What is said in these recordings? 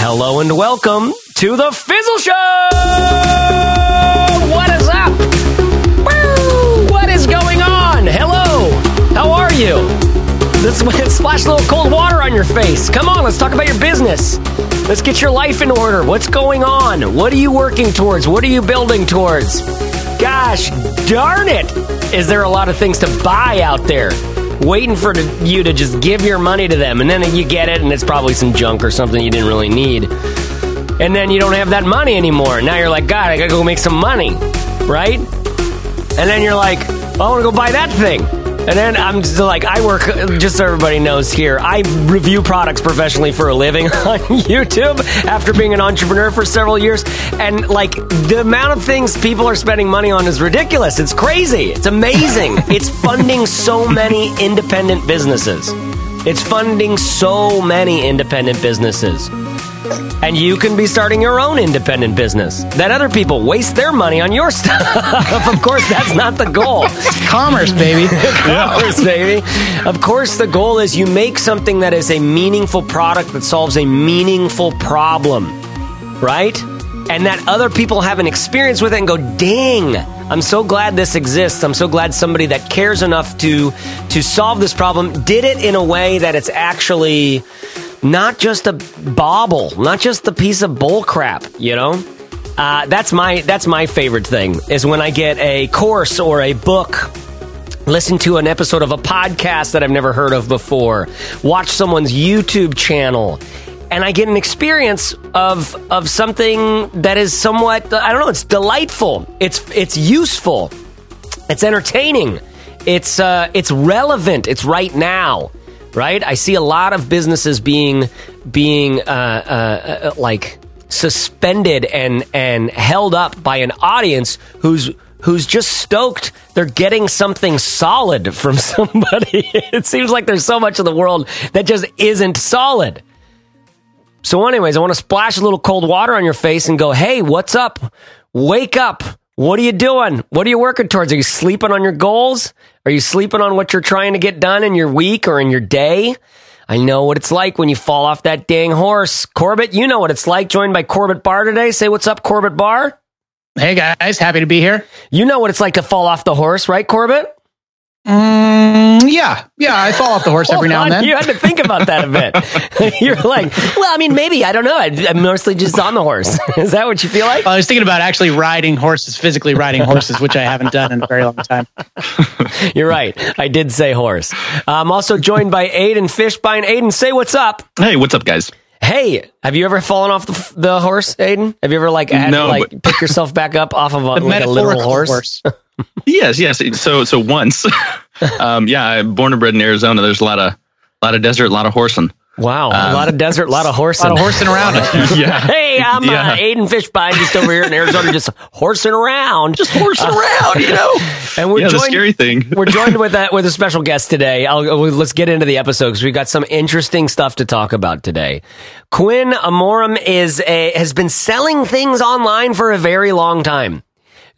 Hello and welcome to the Fizzle Show! What is up? Woo! What is going on? Hello! How are you? Let's splash a little cold water on your face. Come on, let's talk about your business. Let's get your life in order. What's going on? What are you working towards? What are you building towards? Gosh darn it! Is there a lot of things to buy out there? Waiting for to, you to just give your money to them, and then you get it, and it's probably some junk or something you didn't really need. And then you don't have that money anymore. Now you're like, God, I gotta go make some money, right? And then you're like, well, I wanna go buy that thing. And then I'm just like, I work, just so everybody knows here, I review products professionally for a living on YouTube after being an entrepreneur for several years. And like, the amount of things people are spending money on is ridiculous. It's crazy. It's amazing. it's funding so many independent businesses. It's funding so many independent businesses. And you can be starting your own independent business. That other people waste their money on your stuff. of course, that's not the goal. Commerce, baby. Commerce, baby. Of course, the goal is you make something that is a meaningful product that solves a meaningful problem, right? And that other people have an experience with it and go, dang, I'm so glad this exists. I'm so glad somebody that cares enough to to solve this problem did it in a way that it's actually not just a bauble, not just a piece of bull crap, you know? Uh, that's my that's my favorite thing is when I get a course or a book listen to an episode of a podcast that I've never heard of before, watch someone's YouTube channel, and I get an experience of of something that is somewhat I don't know, it's delightful. It's it's useful. It's entertaining. It's uh it's relevant. It's right now right? I see a lot of businesses being being uh, uh, uh, like suspended and and held up by an audience who's who's just stoked they're getting something solid from somebody. it seems like there's so much of the world that just isn't solid. So, anyways, I want to splash a little cold water on your face and go, "Hey, what's up? Wake up! What are you doing? What are you working towards? Are you sleeping on your goals? Are you sleeping on what you're trying to get done in your week or in your day? I know what it's like when you fall off that dang horse. Corbett, you know what it's like. Joined by Corbett Barr today. Say what's up, Corbett Barr. Hey guys, happy to be here. You know what it's like to fall off the horse, right, Corbett? Mm, yeah, yeah, I fall off the horse every now and then. You had to think about that a bit. You're like, well, I mean, maybe I don't know. I, am mostly just on the horse. Is that what you feel like? Well, I was thinking about actually riding horses, physically riding horses, which I haven't done in a very long time. You're right. I did say horse. I'm also joined by Aiden Fishbein. Aiden, say what's up. Hey, what's up, guys? Hey, have you ever fallen off the, the horse, Aiden? Have you ever like had no, to like but... pick yourself back up off of a, like a literal horse? horse. Yes, yes. So so once, um, yeah, I'm born and bred in Arizona. There's a lot of a lot of desert, a lot of horsing. Wow, um, a lot of desert, a lot of horsing, a lot of horsing around. yeah. Hey, I'm yeah. uh, Aiden Fishbein, just over here in Arizona, just horsing around, just horsing uh, around, you know. And we're yeah, joined, the scary thing. we're joined with that with a special guest today. I'll, let's get into the episode because we've got some interesting stuff to talk about today. Quin Amorim is a, has been selling things online for a very long time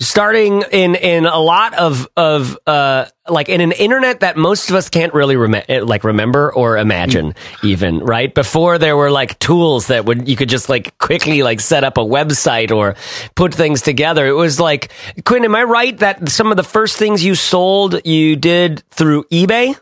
starting in in a lot of of uh like in an internet that most of us can't really rem- eh, like remember or imagine even right? Before there were like tools that would you could just like quickly like set up a website or put things together. It was like quin am i right that some of the first things you sold you did through ebay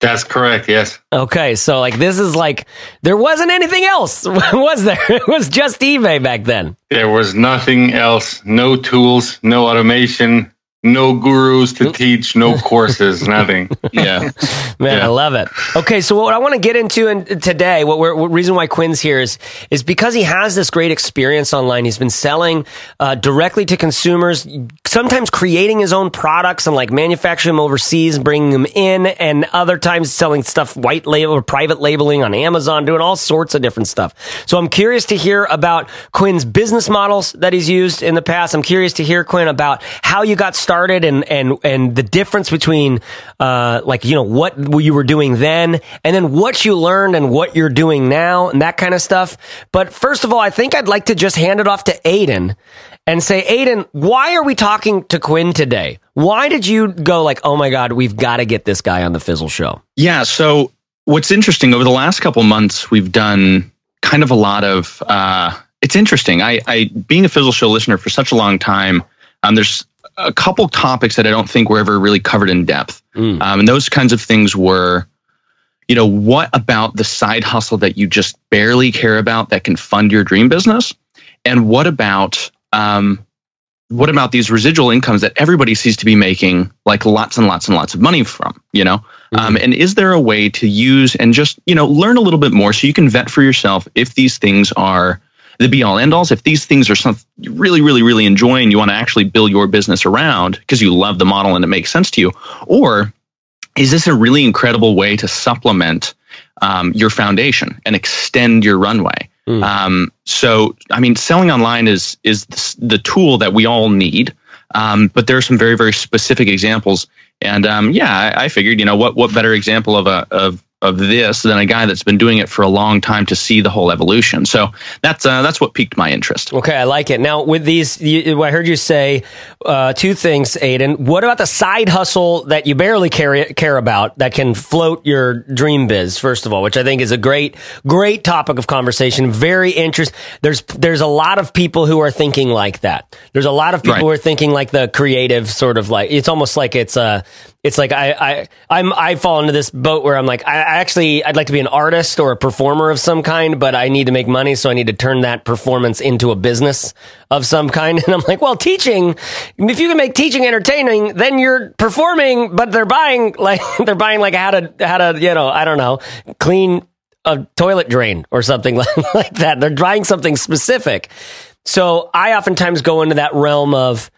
that's correct. Yes. Okay, so like this is like there wasn't anything else, was there? It was just eBay back then. There was nothing else. No tools, no automation, no gurus to teach, no courses, nothing. Yeah, man, yeah. I love it. Okay, so what I want to get into in, today, what, we're, what reason why Quin's here is is because he has this great experience online. He's been selling uh, directly to consumers, sometimes creating his own products and like manufacturing them overseas, bringing them in, and other times selling stuff white label or private labeling on Amazon, doing all sorts of different stuff. So I'm curious to hear about Quin's business models that he's used in the past. I'm curious to hear Quin about how you got started started and and and the difference between uh like you know what you were doing then and then what you learned and what you're doing now and that kind of stuff. But first of all, I think I'd like to just hand it off to Aiden and say, Aiden, why are we talking to Quin today? Why did you go like, oh my God, we've got to get this guy on the Fizzle show? Yeah. So what's interesting over the last couple months, we've done kind of a lot of. Uh, it's interesting. I, I being a Fizzle show listener for such a long time. Um, there's a couple topics that I don't think were ever really covered in depth, mm. um, and those kinds of things were you know, what about the side hustle that you just barely care about that can fund your dream business? And what about um, what about these residual incomes that everybody seems to be making like lots and lots and lots of money from you know mm-hmm. um, and is there a way to use and just you know learn a little bit more so you can vet for yourself if these things are the be all end alls if these things are something you really really really enjoy and you want to actually build your business around because you love the model and it makes sense to you or is this a really incredible way to supplement um, your foundation and extend your runway Mm. Um, so, I mean, selling online is is the tool that we all need, um, but there are some very very specific examples. And um, yeah, I, I, figured, you know, what what better example of a of of this than a guy that's been doing it for a long time to see the whole evolution. So that's uh, that's what piqued my interest. Okay, I like it. Now with these, you, I heard you say uh, two things, Aiden. What about the side hustle that you barely care care about that can float your dream biz? First of all, which I think is a great great topic of conversation. Very interest. There's there's a lot of people who are thinking like that. There's a lot of people right. who are thinking like the creative sort of like it's almost like it's a it's like I I I'm I fall into this boat where I'm like I, I actually I'd like to be an artist or a performer of some kind, but I need to make money, so I need to turn that performance into a business of some kind. And I'm like, well, teaching, if you can make teaching entertaining, then you're performing, but they're buying like they're buying like how to how to you know I don't know clean a toilet drain or something like, that. They're buying something specific. So I oftentimes go into that realm of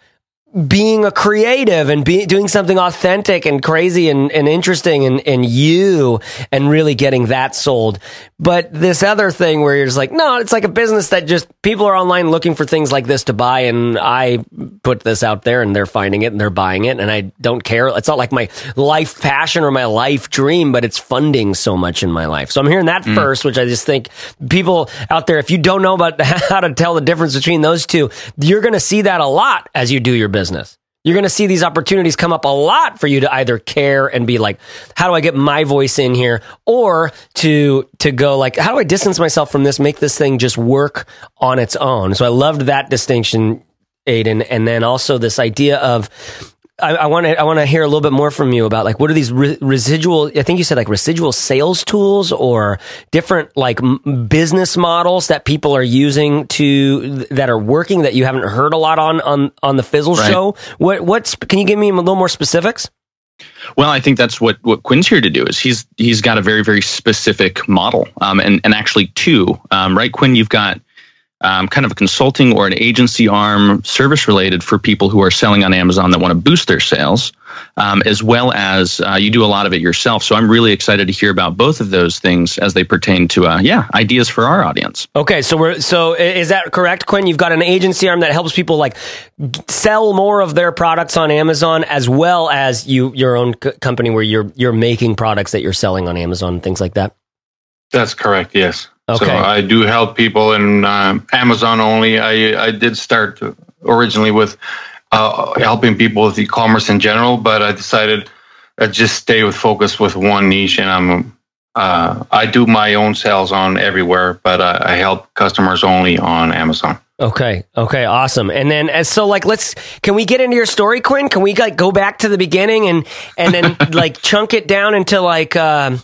being a creative and be, doing something authentic and crazy and, and interesting and, and you and really getting that sold. But this other thing where you're just like, no, it's like a business that just people are online looking for things like this to buy. And I put this out there and they're finding it and they're buying it. And I don't care. It's not like my life passion or my life dream, but it's funding so much in my life. So I'm hearing that mm. first, which I just think people out there, if you don't know about how to tell the difference between those two, you're going to see that a lot as you do your business business. You're going to see these opportunities come up a lot for you to either care and be like, how do I get my voice in here? Or to, to go like, how do I distance myself from this, make this thing just work on its own? So I loved that distinction, Aiden. And then also this idea of, I want to I want to hear a little bit more from you about like what are these re- residual I think you said like residual sales tools or different like m- business models that people are using to that are working that you haven't heard a lot on on on the Fizzle right. show. What what's can you give me a little more specifics? Well, I think that's what, what Quin's here to do is he's he's got a very very specific model, um, and and actually two, um, right? Quin, you've got um, kind of a consulting or an agency arm service related for people who are selling on Amazon that want to boost their sales, um, as well as uh, you do a lot of it yourself. So I'm really excited to hear about both of those things as they pertain to, uh, yeah, ideas for our audience. Okay, so we're so is that correct, Quin? You've got an agency arm that helps people like sell more of their products on Amazon, as well as you your own c- company where you're you're making products that you're selling on Amazon and things like that. That's correct. Yes. Okay. So I do help people in uh, Amazon only. I I did start originally with uh, helping people with e-commerce in general, but I decided I just stay with focus with one niche, and I'm uh, I do my own sales on everywhere, but I, I help customers only on Amazon. Okay. Okay. Awesome. And then, as so, like, let's can we get into your story, Quin? Can we like go back to the beginning and and then like chunk it down into like. Um,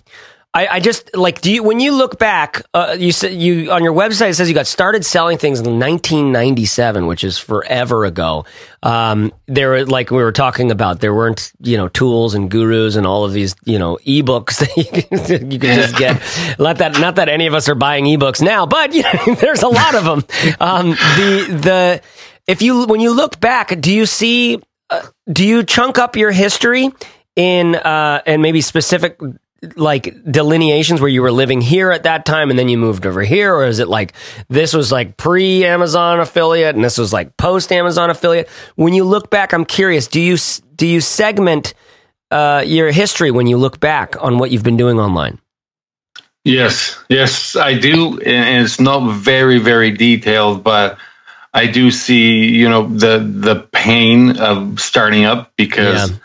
I, I, just like do you when you look back uh, you said you on your website it says you got started selling things in 1997 which is forever ago. Um, there were like we were talking about there weren't you know tools and gurus and all of these you know ebooks that you can, you just get. Not that not that any of us are buying ebooks now but you know, there's a lot of them um, the the if you when you look back do you see uh, do you chunk up your history in uh, and maybe specific like delineations where you were living here at that time and then you moved over here, or is it like this was like pre Amazon affiliate and this was like post Amazon affiliate? When you look back, I'm curious. Do you do you segment uh, your history when you look back on what you've been doing online? Yes, yes, I do, and it's not very, very detailed, but I do see, you know, the the pain of starting up because yeah.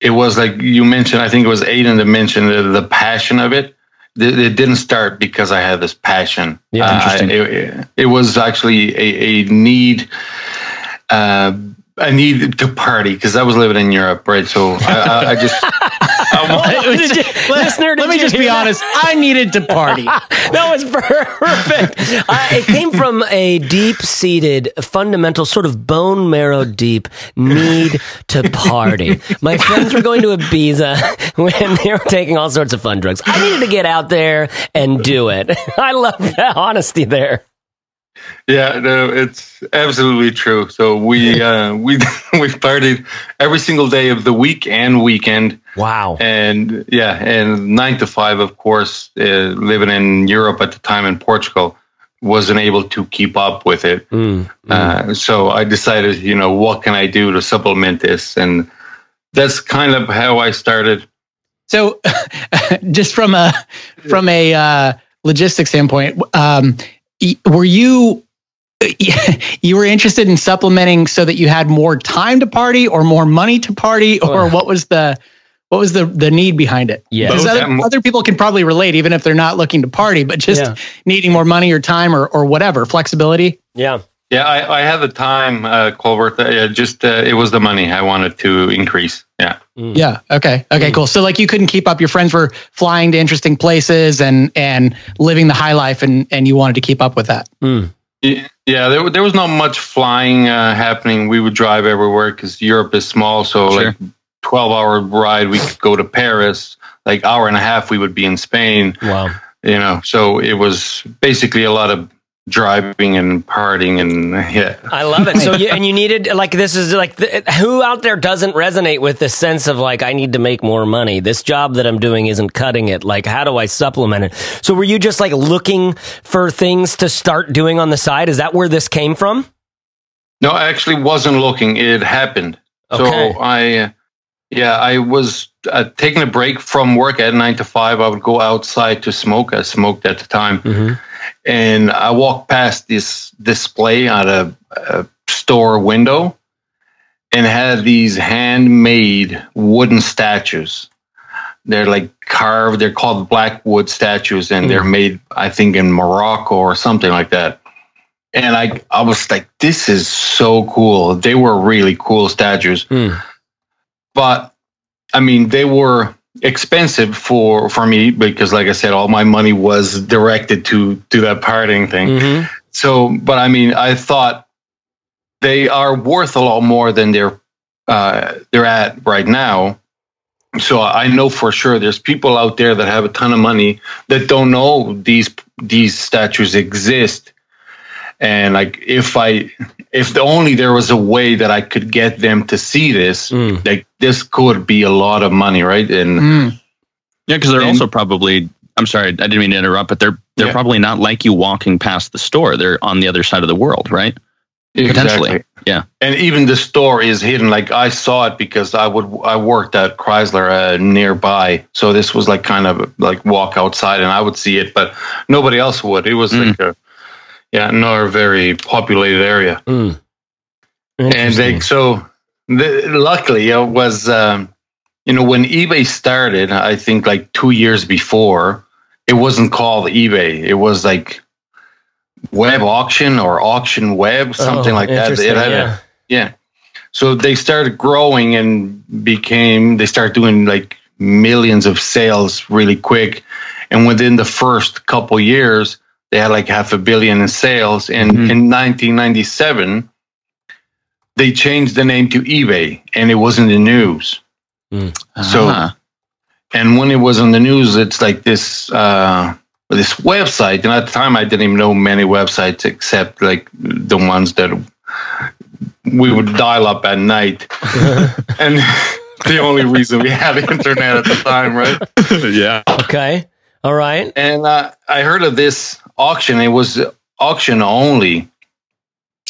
It was like you mentioned. I think it was Aiden that mentioned the, the passion of it. It, it didn't start because I had this passion. Yeah, uh, it, it, was actually a, a need. Uh, I needed to party because I was living in Europe, right? So I, I, I just. listener, let me just be that? honest. I needed to party. that was perfect. Uh, it came from a deep-seated, fundamental, sort of bone marrow deep need to party. My friends were going to Ibiza when they were taking all sorts of fun drugs. I needed to get out there and do it. I love that honesty there. Yeah, no, it's absolutely true. So we uh, we we partied every single day of the week and weekend. Wow. And yeah, and nine to five, of course, uh, living in Europe at the time in Portugal, wasn't able to keep up with it. Mm, mm. Uh, so I decided, you know, what can I do to supplement this? And that's kind of how I started. So, just from a from a uh, logistics standpoint, um, were you you were interested in supplementing so that you had more time to party or more money to party? Oh, or what was the what was the the need behind it? Yeah. Because oh, other, other, people can probably relate even if they're not looking to party but just yeah. needing more money or time or or whatever flexibility? Yeah yeah i, I had the time uh Corbett uh, just uh, it was the money i wanted to increase yeah mm. yeah okay okay mm. cool so like you couldn't keep up your friends were flying to interesting places and and living the high life and and you wanted to keep up with that mm. Yeah, there, there was not much flying uh, happening. We would drive everywhere because Europe is small. So, sure. like, 12 hour ride, we could go to Paris. Like, hour and a half, we would be in Spain. Wow. You know, so it was basically a lot of driving and partying and yeah. I love it. So you and you needed like this is like the, who out there doesn't resonate with this sense of like i need to make more money. This job that i'm doing isn't cutting it. Like how do i supplement it? So were you just like looking for things to start doing on the side? Is that where this came from? No i actually wasn't looking. It happened. Okay. so i yeah i was uh, taking a break from work at nine to five. I would go outside to smoke. I smoked at the time. Mm-hmm and I walked past this display on a, a store window and had these handmade wooden statues. They're like carved, they're called blackwood statues, and mm. they're made, I think, in Morocco or something like that. And I, I was like, this is so cool. They were really cool statues. Mm. But I mean, they were expensive for for me because like i said all my money was directed to to that partying thing. Mm-hmm. so but i mean i thought they are worth a lot more than they're uh, they're at right now. So i know for sure there's people out there that have a ton of money that don't know these these statues exist. And like if i if the only there was a way that i could get them to see this mm. like this could be a lot of money right and mm. yeah because they're and, also probably i'm sorry i didn't mean to interrupt but they're they're yeah. probably not like you walking past the store they're on the other side of the world right Exactly. Yeah. And even the store is hidden. Like I saw it because I would I worked at Chrysler uh, nearby, so this was like kind of like walk outside, and I would see it, but nobody else would. It was mm. like a yeah, another very populated area. Mm. And they, so the, luckily it was, um, you know, when eBay started, I think like two years before, it wasn't called eBay. It was like web auction or auction web, something oh, like that. Had, yeah. yeah. So they started growing and became, they started doing like millions of sales really quick. And within the first couple years, they had like half a billion in sales. And mm-hmm. in 1997, they changed the name to eBay and it was in the news. Mm. Uh-huh. So, and when it was on the news, it's like this, uh, this website. And at the time, I didn't even know many websites except like the ones that we would dial up at night. and the only reason we had internet at the time, right? yeah. Okay. All right. And uh, I heard of this auction. It was auction only,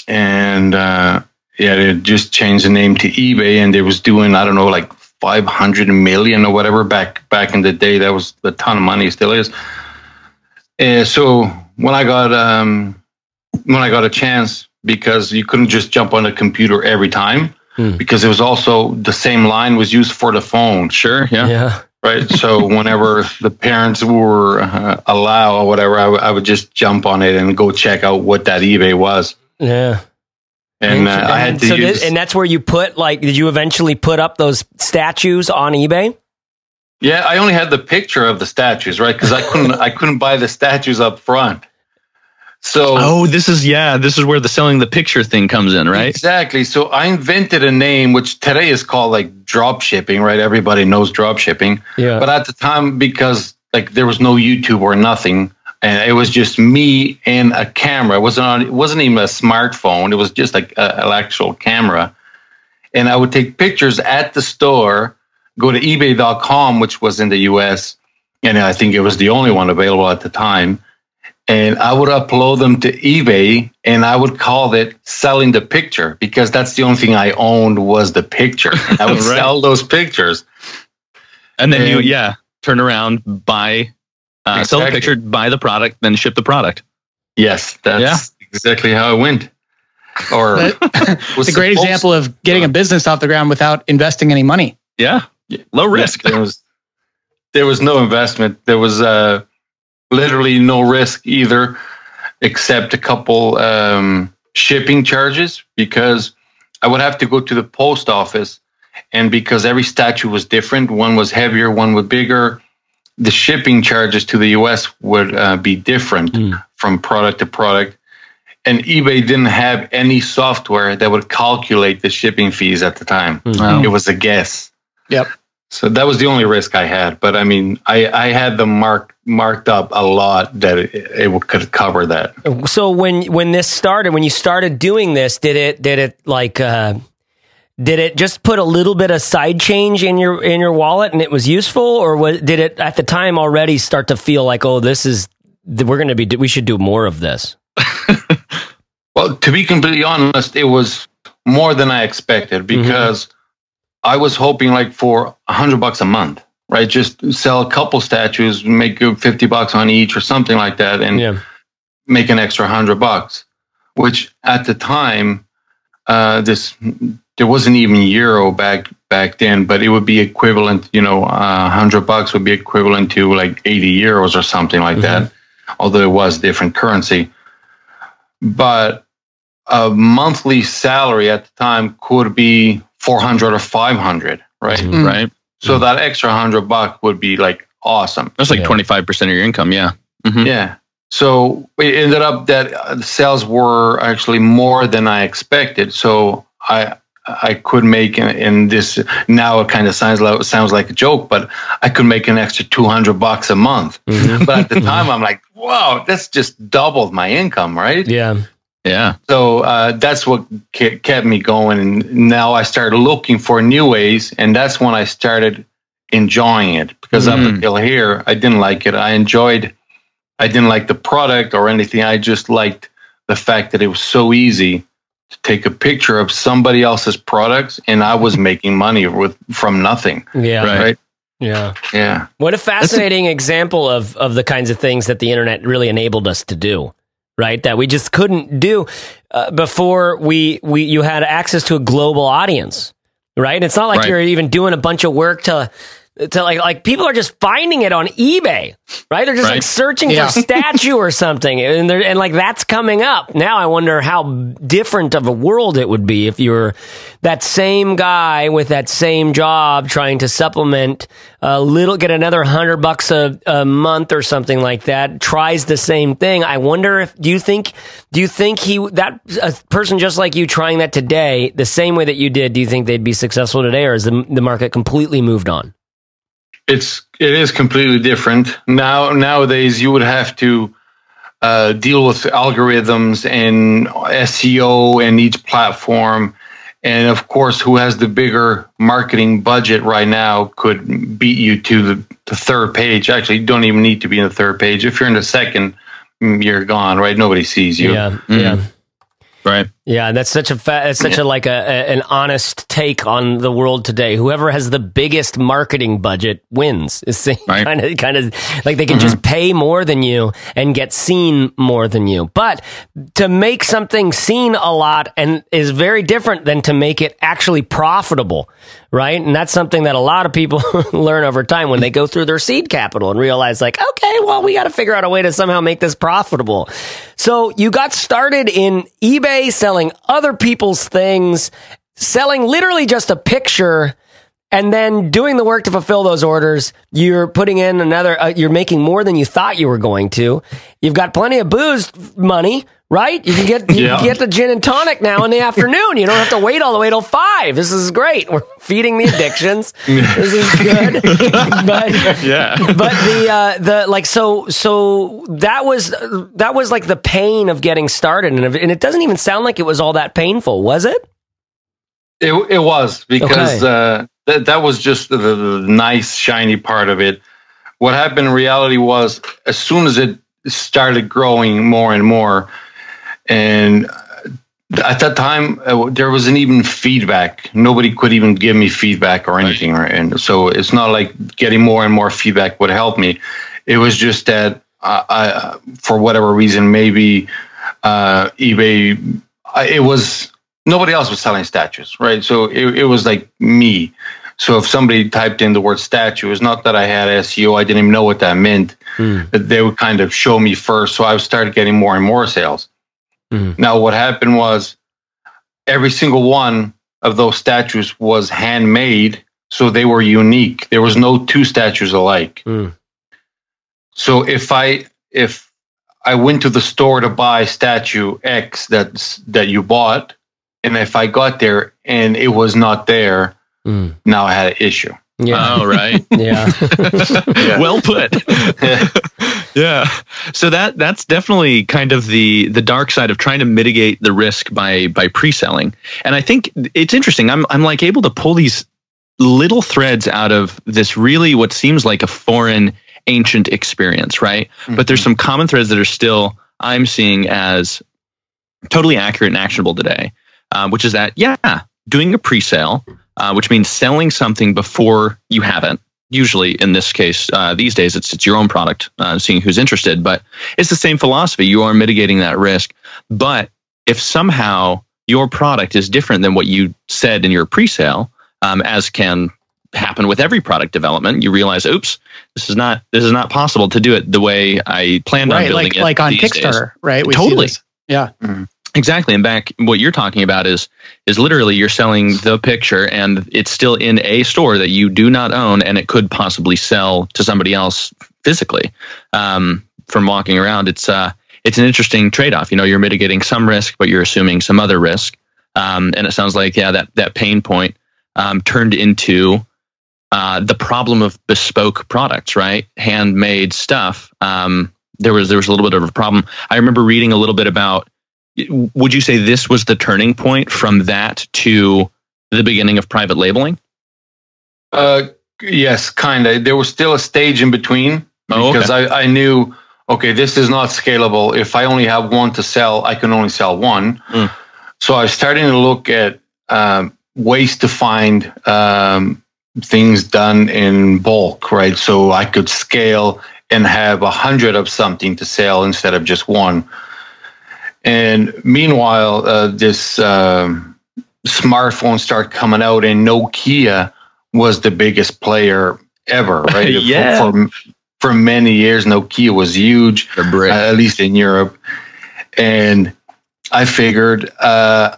and uh, yeah, they just changed the name to eBay, and they was doing I don't know like five hundred million or whatever back back in the day. That was a ton of money, still is. And so when I got um, when I got a chance, because you couldn't just jump on a computer every time, hmm. because it was also the same line was used for the phone. Sure, yeah, yeah. Right. So whenever the parents were uh, allow or whatever, I, w- I would just jump on it and go check out what that eBay was. Yeah. And uh, I had to so use. This, and that's where you put like. Did you eventually put up those statues on eBay? Yeah, I only had the picture of the statues, right? Because I couldn't, I couldn't buy the statues up front. So, oh, this is yeah, this is where the selling the picture thing comes in, right? Exactly. So I invented a name which today is called like drop shipping, right? Everybody knows drop shipping. Yeah. But at the time, because like there was no YouTube or nothing, and it was just me and a camera. It wasn't on. It wasn't even a smartphone. It was just like a, an actual camera, and I would take pictures at the store go to eBay.com, which was in the US, and I think it was the only one available at the time. And I would upload them to eBay and I would call it selling the picture because that's the only thing I owned was the picture. I would right. sell those pictures. And then and, you, yeah, turn around, buy, uh, exactly. sell the picture, buy the product, then ship the product. Yes, that's yeah. exactly how it went. Or it's a great example of getting a business off the ground without investing any money. Yeah low risk. there was there was no investment. There was uh, literally no risk either, except a couple um, shipping charges because I would have to go to the post office, and because every statue was different, one was heavier, one was bigger. The shipping charges to the U.S. would uh, be different mm. from product to product, and eBay didn't have any software that would calculate the shipping fees at the time. Mm. It was a guess. Yep. So that was the only risk I had. But I mean, I, I had them marked marked up a lot that it, it, could cover that. So when when this started, when you started doing this, did it did it like uh, did it just put a little bit of side change in your in your wallet and it was useful, or was, did it at the time already start to feel like, oh, this is we're going to be we should do more of this? well, to be completely honest, it was more than I expected mm-hmm. because. Mm-hmm I was hoping like for a hundred bucks a month, right? Just sell a couple statues, make 50 bucks on each or something like that and yeah. make an extra hundred bucks, which at the time, uh, this, there wasn't even euro back, back then, but it would be equivalent, you know, a uh, hundred bucks would be equivalent to like 80 euros or something like mm-hmm. that. Although it was different currency, but a monthly salary at the time could be 400 or 500, right? Mm-hmm. Right. So mm-hmm. that extra 100 buck would be like awesome. That's like yeah. 25% of your income. Yeah. Mm-hmm. Yeah. So it ended up that uh, the sales were actually more than I expected. So I, I could make in this now it kind of sounds like sounds like a joke, but I could make an extra two hundred bucks a month. Mm-hmm. But at the time, I'm like, wow, that's just doubled my income, right? Yeah. Yeah. So uh, that's what kept me going. And now I started looking for new ways. And that's when I started enjoying it because mm-hmm. up until here, I didn't like it. I enjoyed, I didn't like the product or anything. I just liked the fact that it was so easy to take a picture of somebody else's products and I was making money with from nothing. Yeah. Right. right? Yeah. Yeah. What a fascinating a- example of, of the kinds of things that the internet really enabled us to do right? That we just couldn't do uh, before we we you had access to a global audience, right? It's not like right. you're even doing a bunch of work to to like like people are just finding it on eBay, right? They're just right. like searching yeah. for statue or something, and they're and like that's coming up now. I wonder how different of a world it would be if you're that same guy with that same job trying to supplement a little, get another hundred bucks a, a month or something like that. Tries the same thing. I wonder if do you think do you think he that a person just like you trying that today the same way that you did? Do you think they'd be successful today, or is the the market completely moved on? It's it is completely different now. Nowadays, you would have to uh, deal with algorithms and SEO and each platform, And of course, who has the bigger marketing budget right now could beat you to the, the third page. Actually, you don't even need to be in the third page. If you're in the second, mm, you're gone, right? Nobody sees you. Yeah, mm-hmm. yeah. Right. Yeah, that's such a fa- it's such a like a, a, an honest take on the world today. Whoever has the biggest marketing budget wins. It's kind of kind of like they can mm-hmm. just pay more than you and get seen more than you. But to make something seen a lot and is very different than to make it actually profitable right? And that's something that a lot of people learn over time when they go through their seed capital and realize, like, okay, well, we got to figure out a way to somehow make this profitable. So you got started in eBay selling other people's things, selling literally just a picture and then doing the work to fulfill those orders, you're putting in another, uh, you're making more than you thought you were going to. You've got plenty of booze money, right? You can get you yeah. can get the gin and tonic now in the afternoon. You don't have to wait all the way till five. This is great. We're feeding the addictions. this is good. but yeah, but the uh, the like so so that was that was like the pain of getting started, and and it doesn't even sound like it was all that painful, was it? It it was because okay. uh, that that was just the, the nice shiny part of it. What happened in reality was as soon as it started growing more and more and at that time uh, there wasn't even feedback. Nobody could even give me feedback or anything right. and so it's not like getting more and more feedback would help me. It was just that I, I for whatever reason maybe uh, ebay it was nobody else was selling statues right? So it, it was like me. So if somebody typed in the word statue it's not that i had seo i didn't even know what that meant. Mm. they would kind of show me first. So i started getting more and more sales Mm-hmm. Now, what happened was every single one of those statues was handmade, so they were unique. There was no two statues alike. Mm. So if I if I went to the store to buy statue X that that you bought, and if I got there and it was not there, mm. now I had an issue. Yeah. Oh, right. yeah. yeah. Well put. yeah. So that that's definitely kind of the the dark side of trying to mitigate the risk by by pre-selling. And I think it's interesting. I'm I'm like able to pull these little threads out of this really what seems like a foreign ancient experience, right? Mm-hmm. But there's some common threads that are still I'm seeing as totally accurate and actionable today, uh, which is that yeah, doing a pre-sale uh, which means selling something before you have it. Usually, in this case, uh, these days, it's it's your own product, uh, seeing who's interested. But it's the same philosophy. You are mitigating that risk. But if somehow your product is different than what you said in your pre-sale, um, as can happen with every product development, you realize, oops, this is not this is not possible to do it the way I planned right, on building like, it. Like on Kickstarter, days. right? We totally. Yeah. Mm-hmm. Exactly. And back what you're talking about is is literally you're selling the picture and it's still in a store that you do not own and it could possibly sell to somebody else physically. Um, from walking around, it's uh it's an interesting trade off. You know, you're mitigating some risk, but you're assuming some other risk. Um, and it sounds like yeah, that that pain point um, turned into uh, the problem of bespoke products, right? Handmade stuff. Um, there was there was a little bit of a problem. I remember reading a little bit about would you say this was the turning point from that to the beginning of private labeling? Uh, yes, kind of. There was still a stage in between oh, because okay. I, I knew, okay, this is not scalable. If I only have one to sell, I can only sell one. Mm. So I was starting to look at um, ways to find um, things done in bulk, right? So I could scale and have a hundred of something to sell instead of just one. And meanwhile, uh, this um, smartphone started coming out, and Nokia was the biggest player ever, right? yeah. For, for, for, many years, Nokia was huge, uh, at least in Europe. And I figured uh,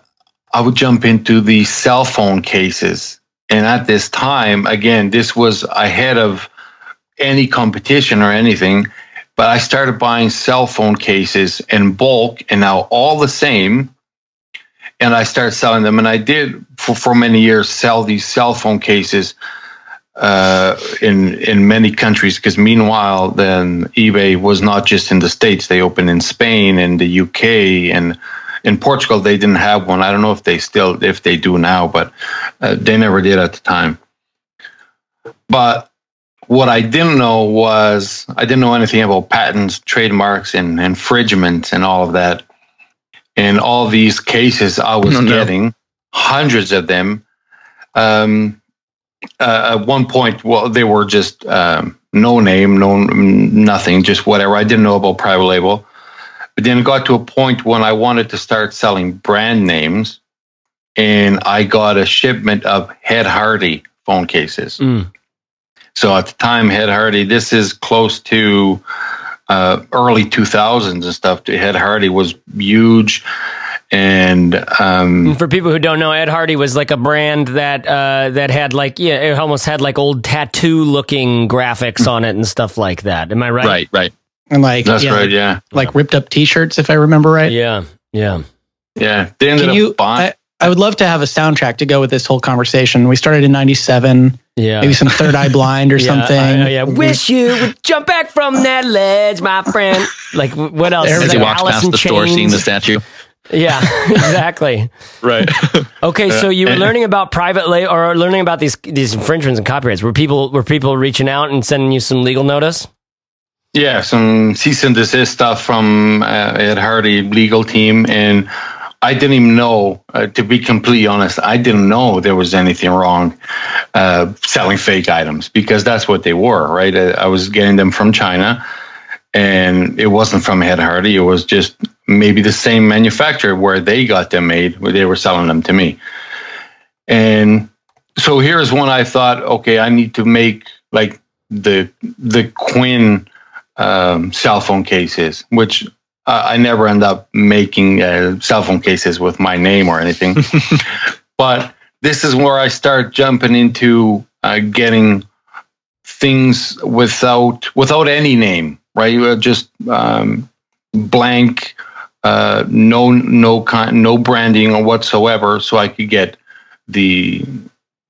I would jump into the cell phone cases. And at this time, again, this was ahead of any competition or anything. But I started buying cell phone cases in bulk and now all the same. And I started selling them. And I did for, for many years sell these cell phone cases uh, in in many countries because meanwhile then eBay was not just in the states they opened in Spain and the UK and in Portugal they didn't have one. I don't know if they still if they do now, but uh, they never did at the time. But what I didn't know was I didn't know anything about patents, trademarks, and infringement and all of that. And all these cases I was no, getting, no. hundreds of them. Um, uh, at one point, well, they were just um, no name, no nothing, just whatever. I didn't know about private label. But then it got to a point when I wanted to start selling brand names, and I got a shipment of Ed Hardy phone cases. Mm. So at the time, Ed Hardy, this is close to uh, early 2000s and stuff. Ed Hardy was huge. And um, for people who don't know, Ed Hardy was like a brand that uh, that had like yeah, it almost had like old tattoo looking graphics on it and stuff like that. Am I right? Right, right. And like that's yeah, right, yeah. Like ripped up T-shirts, if I remember right. Yeah, yeah, yeah. They ended Can you, I, I would love to have a soundtrack to go with this whole conversation. We started in '97. Yeah, maybe some Third Eye Blind or yeah, something. I, yeah, wish you would jump back from that ledge, my friend. Like what else? As he walks past the store, seeing the statue. Yeah, exactly. right. Okay, so you were learning about private lay or learning about these these infringements and copyrights. Were people were people reaching out and sending you some legal notice? Yeah, some cease and desist stuff from uh, Ed Hardy legal team, and I didn't even know. Uh, to be completely honest, I didn't know there was anything wrong uh, selling fake items because that's what they were. Right, I, I was getting them from China and it wasn't from Ed Hardy. It was just maybe the same manufacturer where they got them made, where they were selling them to me. And so here's one I thought, okay, I need to make like the the Quin um, cell phone cases, which uh, I never end up making uh, cell phone cases with my name or anything. but this is where I start jumping into uh, getting things without without any name right? Just um, blank, uh, no no con- no branding or whatsoever, so I could get the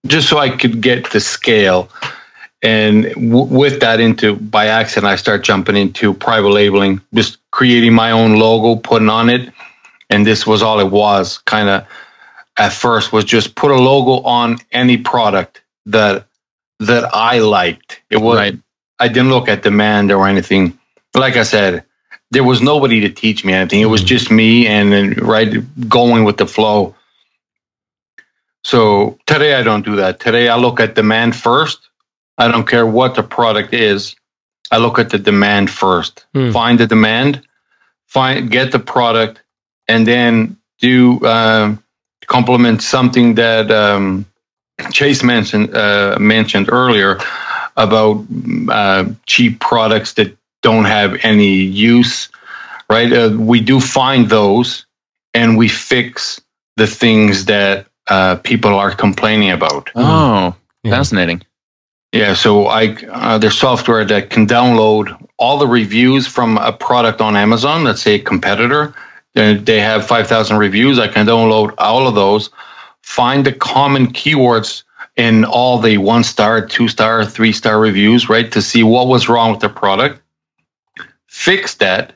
just so I could get the scale. And w- with that, into by accident, I start jumping into private labeling, just creating my own logo, putting on it, and this was all it was. Kind of at first was just put a logo on any product that that I liked. It was right. I didn't look at demand or anything. Like I said, there was nobody to teach me anything. It was mm-hmm. just me and then right going with the flow. So today I don't do that. Today I look at demand first. I don't care what the product is. I look at the demand first. Hmm. Find the demand, find get the product, and then do uh, complement something that um, Chase mentioned uh, mentioned earlier about uh, cheap products that don't have any use, right? Uh, we do find those and we fix the things that uh, people are complaining about. Oh, yeah. fascinating. Yeah, so I uh, there's software that can download all the reviews from a product on Amazon. Let's say a competitor, they have 5,000 reviews. I can download all of those, find the common keywords in all the one star, two star, three star reviews, right, to see what was wrong with the product, fix that,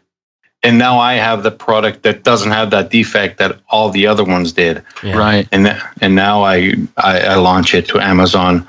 and now I have the product that doesn't have that defect that all the other ones did. Yeah. Right. And and now I, I, I launch it to Amazon,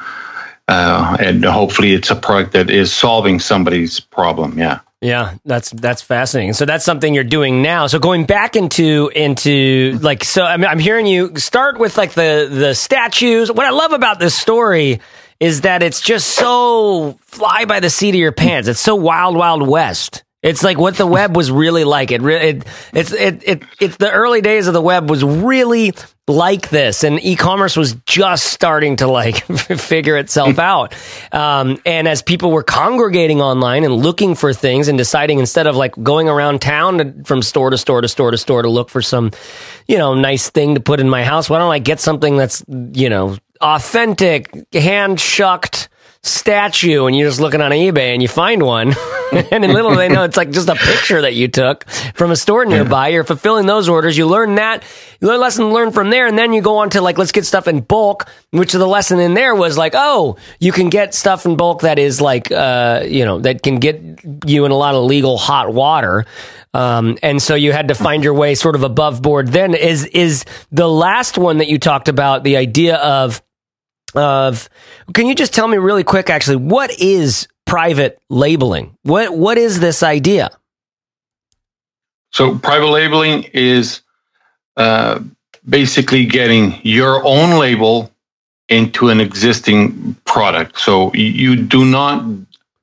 uh, and hopefully it's a product that is solving somebody's problem. Yeah. Yeah, that's that's fascinating. So that's something you're doing now. So going back into into like so I'm, I'm hearing you start with like the the statues. What I love about this story is that it's just so fly by the seat of your pants. It's so wild wild west. It's like what the web was really like. It, it it's it, it it's the early days of the web was really like this, and e-commerce was just starting to like figure itself out. Um, and as people were congregating online and looking for things and deciding instead of like going around town to, from store to store to store to store to look for some, you know, nice thing to put in my house, why don't I get something that's you know authentic, hand shucked statue and you're just looking on eBay and you find one, and in little they know it's like just a picture that you took from a store nearby. You're fulfilling those orders. You learn that, you learn lesson learn from there, and then you go on to like let's get stuff in bulk. Which the lesson in there was like, oh, you can get stuff in bulk that is like, uh, you know, that can get you in a lot of legal hot water. Um, and so you had to find your way sort of above board. Then is is the last one that you talked about the idea of of can you just tell me really quick actually what is private labeling? What what is this idea? So private labeling is uh, basically getting your own label into an existing product. So you do not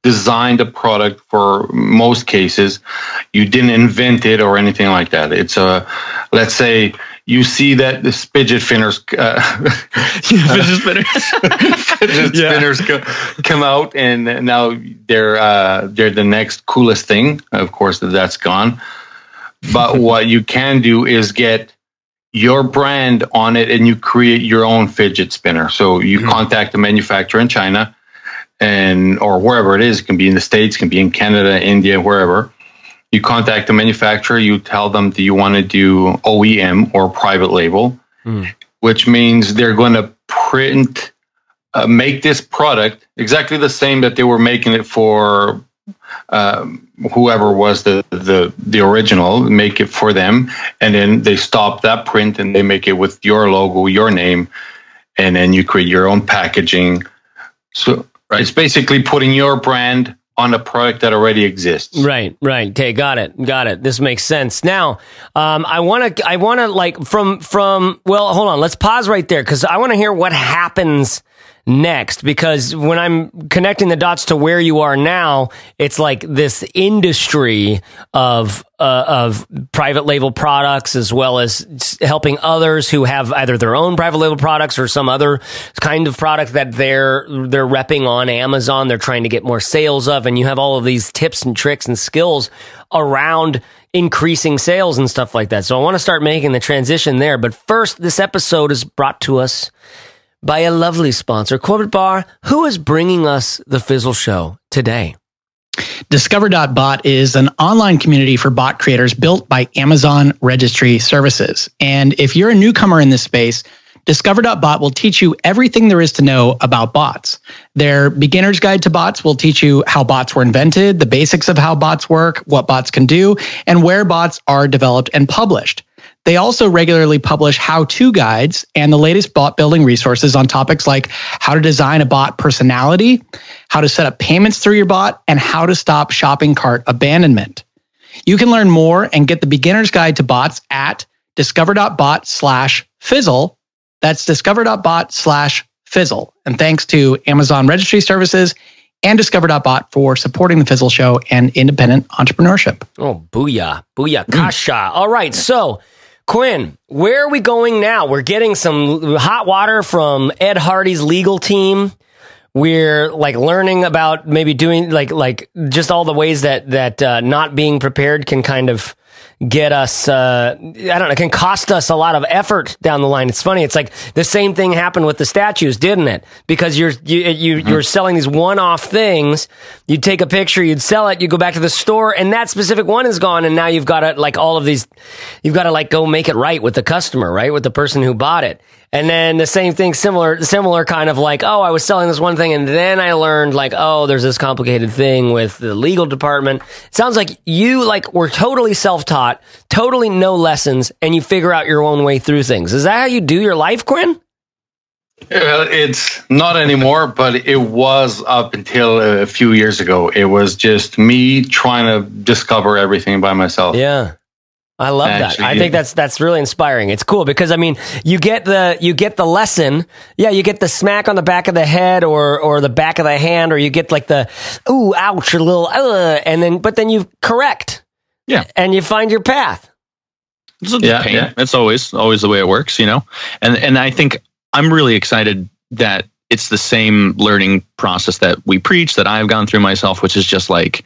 design the product for most cases. You didn't invent it or anything like that. It's a let's say you see that the fidget spinners, uh, fidget spinners, fidget yeah. spinners co- come out, and now they're uh, they're the next coolest thing. Of course, that's gone. But what you can do is get your brand on it, and you create your own fidget spinner. So you mm-hmm. contact the manufacturer in China, and or wherever it is. It can be in the states, can be in Canada, India, wherever you contact the manufacturer, you tell them that you want to do OEM or private label, mm. which means they're going to print, uh, make this product exactly the same that they were making it for um, whoever was the, the the original, make it for them, and then they stop that print and they make it with your logo, your name, and then you create your own packaging. So right. it's basically putting your brand on a product that already exists. Right, right. Okay, got it, got it. This makes sense. Now, um, I want to, I want to like from from. Well, hold on. Let's pause right there because I want to hear what happens next because when I'm connecting the dots to where you are now, it's like this industry of uh, of private label products as well as helping others who have either their own private label products or some other kind of product that they're they're repping on Amazon. They're trying to get more sales of, and you have all of these tips and tricks and skills around increasing sales and stuff like that. So I want to start making the transition there. But first, this episode is brought to us by a lovely sponsor, Corbett Barr, who is bringing us the Fizzle Show today. Discover.bot is an online community for bot creators built by Amazon Registry Services. And if you're a newcomer in this space, Discover.bot will teach you everything there is to know about bots. Their beginner's guide to bots will teach you how bots were invented, the basics of how bots work, what bots can do, and where bots are developed and published. They also regularly publish how to guides and the latest bot building resources on topics like how to design a bot personality, how to set up payments through your bot, and how to stop shopping cart abandonment. You can learn more and get the beginner's guide to bots at discover.bot slash fizzle. That's discover.bot slash fizzle. And thanks to Amazon Registry Services and Discover.bot for supporting the Fizzle Show and independent entrepreneurship. Oh, booyah. Booyah. Kasha. All right. So, Quin, where are we going now? We're getting some hot water from Ed Hardy's legal team. We're like learning about maybe doing like like just all the ways that that uh, not being prepared can kind of get us uh, i don't know can cost us a lot of effort down the line. It's funny it's like the same thing happened with the statues didn't it? Because you're you, you mm-hmm. you're selling these one-off things you'd take a picture you'd sell it you go back to the store and that specific one is gone and now you've got to like all of these you've got to like go make it right with the customer right with the person who bought it and then the same thing, similar, similar kind of like, oh, I was selling this one thing, and then I learned like, oh, there's this complicated thing with the legal department. It sounds like you like were totally self-taught, totally no lessons, and you figure out your own way through things. Is that how you do your life, Quin? Well, it's not anymore, but it was up until a few years ago. It was just me trying to discover everything by myself. Yeah. I love Actually, that. I think that's that's really inspiring. It's cool because I mean, you get the you get the lesson. Yeah, you get the smack on the back of the head or or the back of the hand, or you get like the ooh, ouch, a little, uh, and then but then you correct. Yeah, and you find your path. It's yeah, pain. Yeah. It's always always the way it works, you know. And and I think I'm really excited that it's the same learning process that we preach that I've gone through myself, which is just like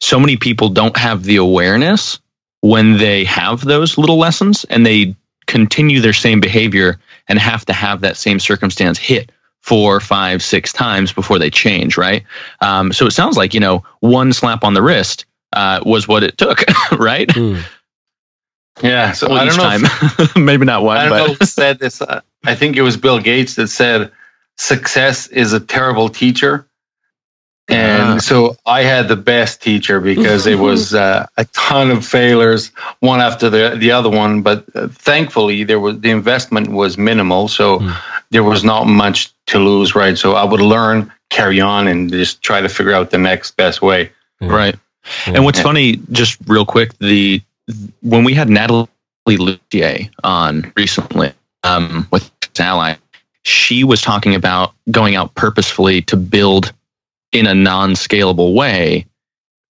so many people don't have the awareness when they have those little lessons and they continue their same behavior and have to have that same circumstance hit four, five, six times before they change, right? Um, so it sounds like you know one slap on the wrist uh, was what it took, right? Mm. Yeah. So well, I don't know. If, maybe not one. I don't but. know who said this. Uh, I think it was Bill Gates that said, "Success is a terrible teacher." And uh. so I had the best teacher because it was uh, a ton of failures, one after the the other one. But uh, thankfully, there was the investment was minimal, so mm. there was not much to lose. Right, so I would learn, carry on, and just try to figure out the next best way. Right. And what's funny, just real quick, the when we had Natalie Lussier on recently um, with Ally, she was talking about going out purposefully to build in a non-scalable way.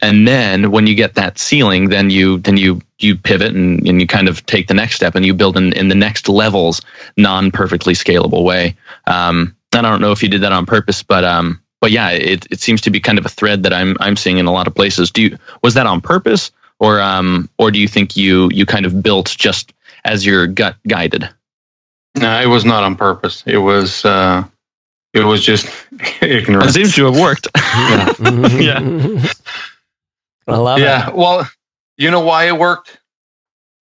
And then when you get that ceiling then you then you you pivot and, and you kind of take the next step and you build in, in the next levels non-perfectly scalable way. Um, i don't know if you did that on purpose but um but yeah it, it seems to be kind of a thread that i'm i'm seeing in a lot of places. Do you was that on purpose? Or um or do you think you you kind of built just as your gut guided? No it was not on purpose. It was uh it was just ignorant. It seems to have worked. yeah. yeah. I love yeah. it. Yeah. Well, you know why it worked?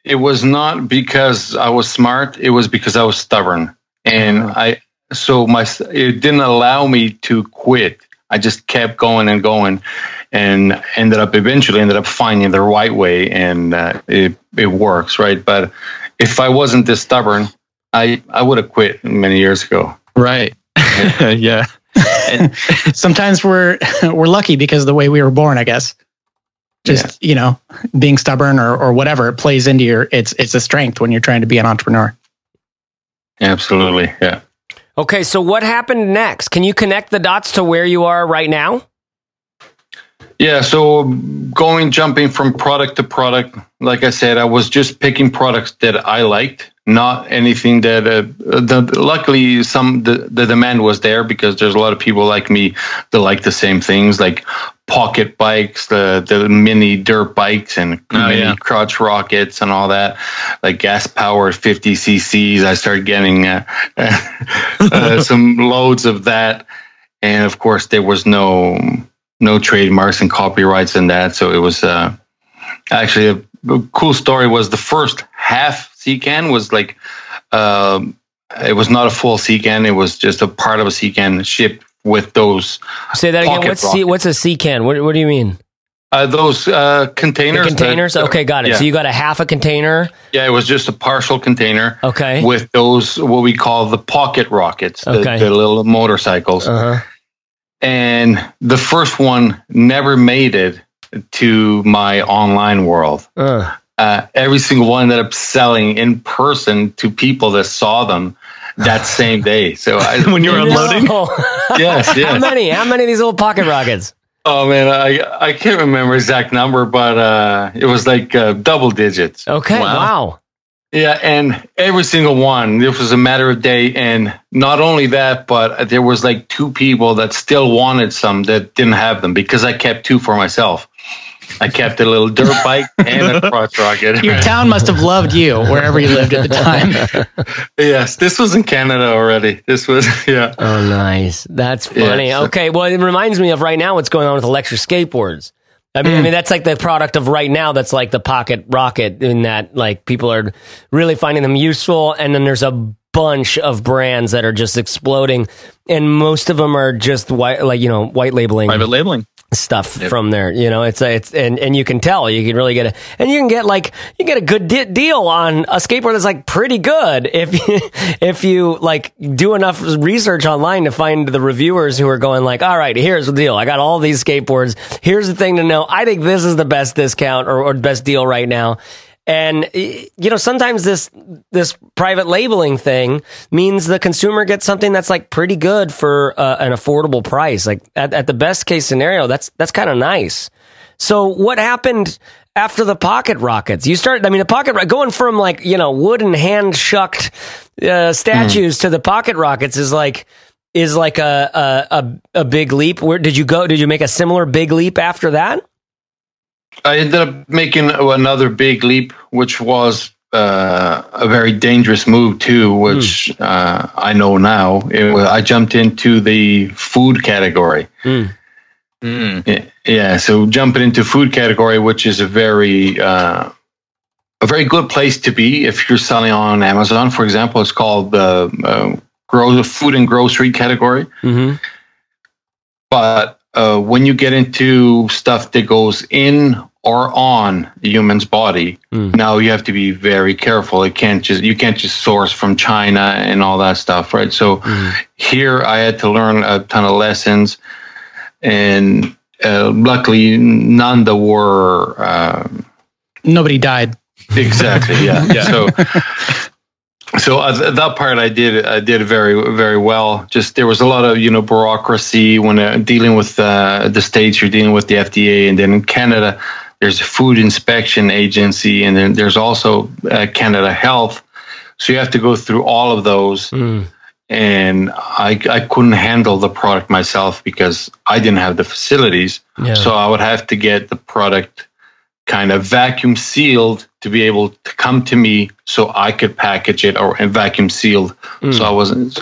It was not because I was smart. It was because I was stubborn. And mm-hmm. I, so my, it didn't allow me to quit. I just kept going and going and ended up eventually ended up finding the right way and uh, it, it works. Right. But if I wasn't this stubborn, I, I would have quit many years ago. Right. yeah. Sometimes we're we're lucky because of the way we were born, I guess. Just yeah. you know, being stubborn or or whatever it plays into your it's it's a strength when you're trying to be an entrepreneur. Absolutely, yeah. Okay, so what happened next? Can you connect the dots to where you are right now? Yeah, so going jumping from product to product, like I said, I was just picking products that I liked, not anything that. Uh, the, luckily, some the, the demand was there because there's a lot of people like me that like the same things, like pocket bikes, the the mini dirt bikes, and oh, mini yeah. crotch rockets, and all that, like gas powered 50 cc's. I started getting uh, uh, some loads of that, and of course, there was no no trademarks and copyrights in that. So it was uh, actually cool story. Was the first half can was like um, it was not a full can. It was just a part of a can ship with those. Say that again. What's C, what's a can? What, what do you mean? Uh, those uh, containers. The containers. That, okay, got it. Yeah. So you got a half a container. Yeah, it was just a partial container. Okay. With those what we call the pocket rockets, okay. the, the little motorcycles. Uh-huh and the first one never made it to my online world. Uh. Uh, every single one ended up selling in person to people that saw them that same day. So I, when you were unloading, yes, yes. How many? How many of these little pocket rockets? Oh man, I I can't remember exact number, but uh, it was like uh, double digits. Okay, wow. wow. Yeah, and every single one, this was a matter of day. And not only that, but there was like two people that still wanted some that didn't have them because I kept two for myself. I kept a little dirt bike and a crotch rocket. Your town must have loved you wherever you lived at the time. yes, this was in Canada already. This was, yeah. Oh, nice. That's funny. Yeah, so, okay, well, it reminds me of right now what's going on with electric skateboards. I mean, mm. I mean that's like the product of right now. That's like the pocket rocket in that like people are really finding them useful, and then there's a bunch of brands that are just exploding, and most of them are just white, like you know, white labeling, private labeling stuff yep. from there. You know, it's a, it's and and you can tell you can really get a and you can get like you get a good di- deal on a skateboard that's like pretty good if you if you like do enough research online to find the reviewers who are going like, all right, here's the deal. I got all these skateboards. Here's the thing to know. I think this is the best discount or, or best deal right now. And you know, sometimes this this private labeling thing means the consumer gets something that's like pretty good for uh, an affordable price. Like at, at the best case scenario, that's that's kind of nice. So what happened after the pocket rockets? You started. I mean, the pocket going from like you know wooden hand shucked uh, statues mm. to the pocket rockets is like is like a, a a a big leap. Where did you go? Did you make a similar big leap after that? I ended up making another big leap, which was uh, a very dangerous move too, which mm. uh, I know now. Was, I jumped into the food category. Mm. Mm. Yeah, so jumping into food category, which is a very uh, a very good place to be if you're selling on Amazon, for example. It's called the uh, grow food and grocery category. Mm-hmm. But uh, when you get into stuff that goes in or on a human's body, mm. now you have to be very careful. It can't just you can't just source from China and all that stuff, right? So mm. here I had to learn a ton of lessons, and uh, luckily none that were. Uh, Nobody died. Exactly. Yeah. yeah. So so uh, that part I did I did very very well. Just there was a lot of you know bureaucracy when uh, dealing with uh, the states. You're dealing with the FDA, and then in Canada, there's a food inspection agency, and then there's also uh, Canada Health. So you have to go through all of those. Mm. And I, I couldn't handle the product myself because I didn't have the facilities. Yeah. So I would have to get the product kind of vacuum sealed to be able to come to me so I could package it or vacuum sealed. Mm. So I wasn't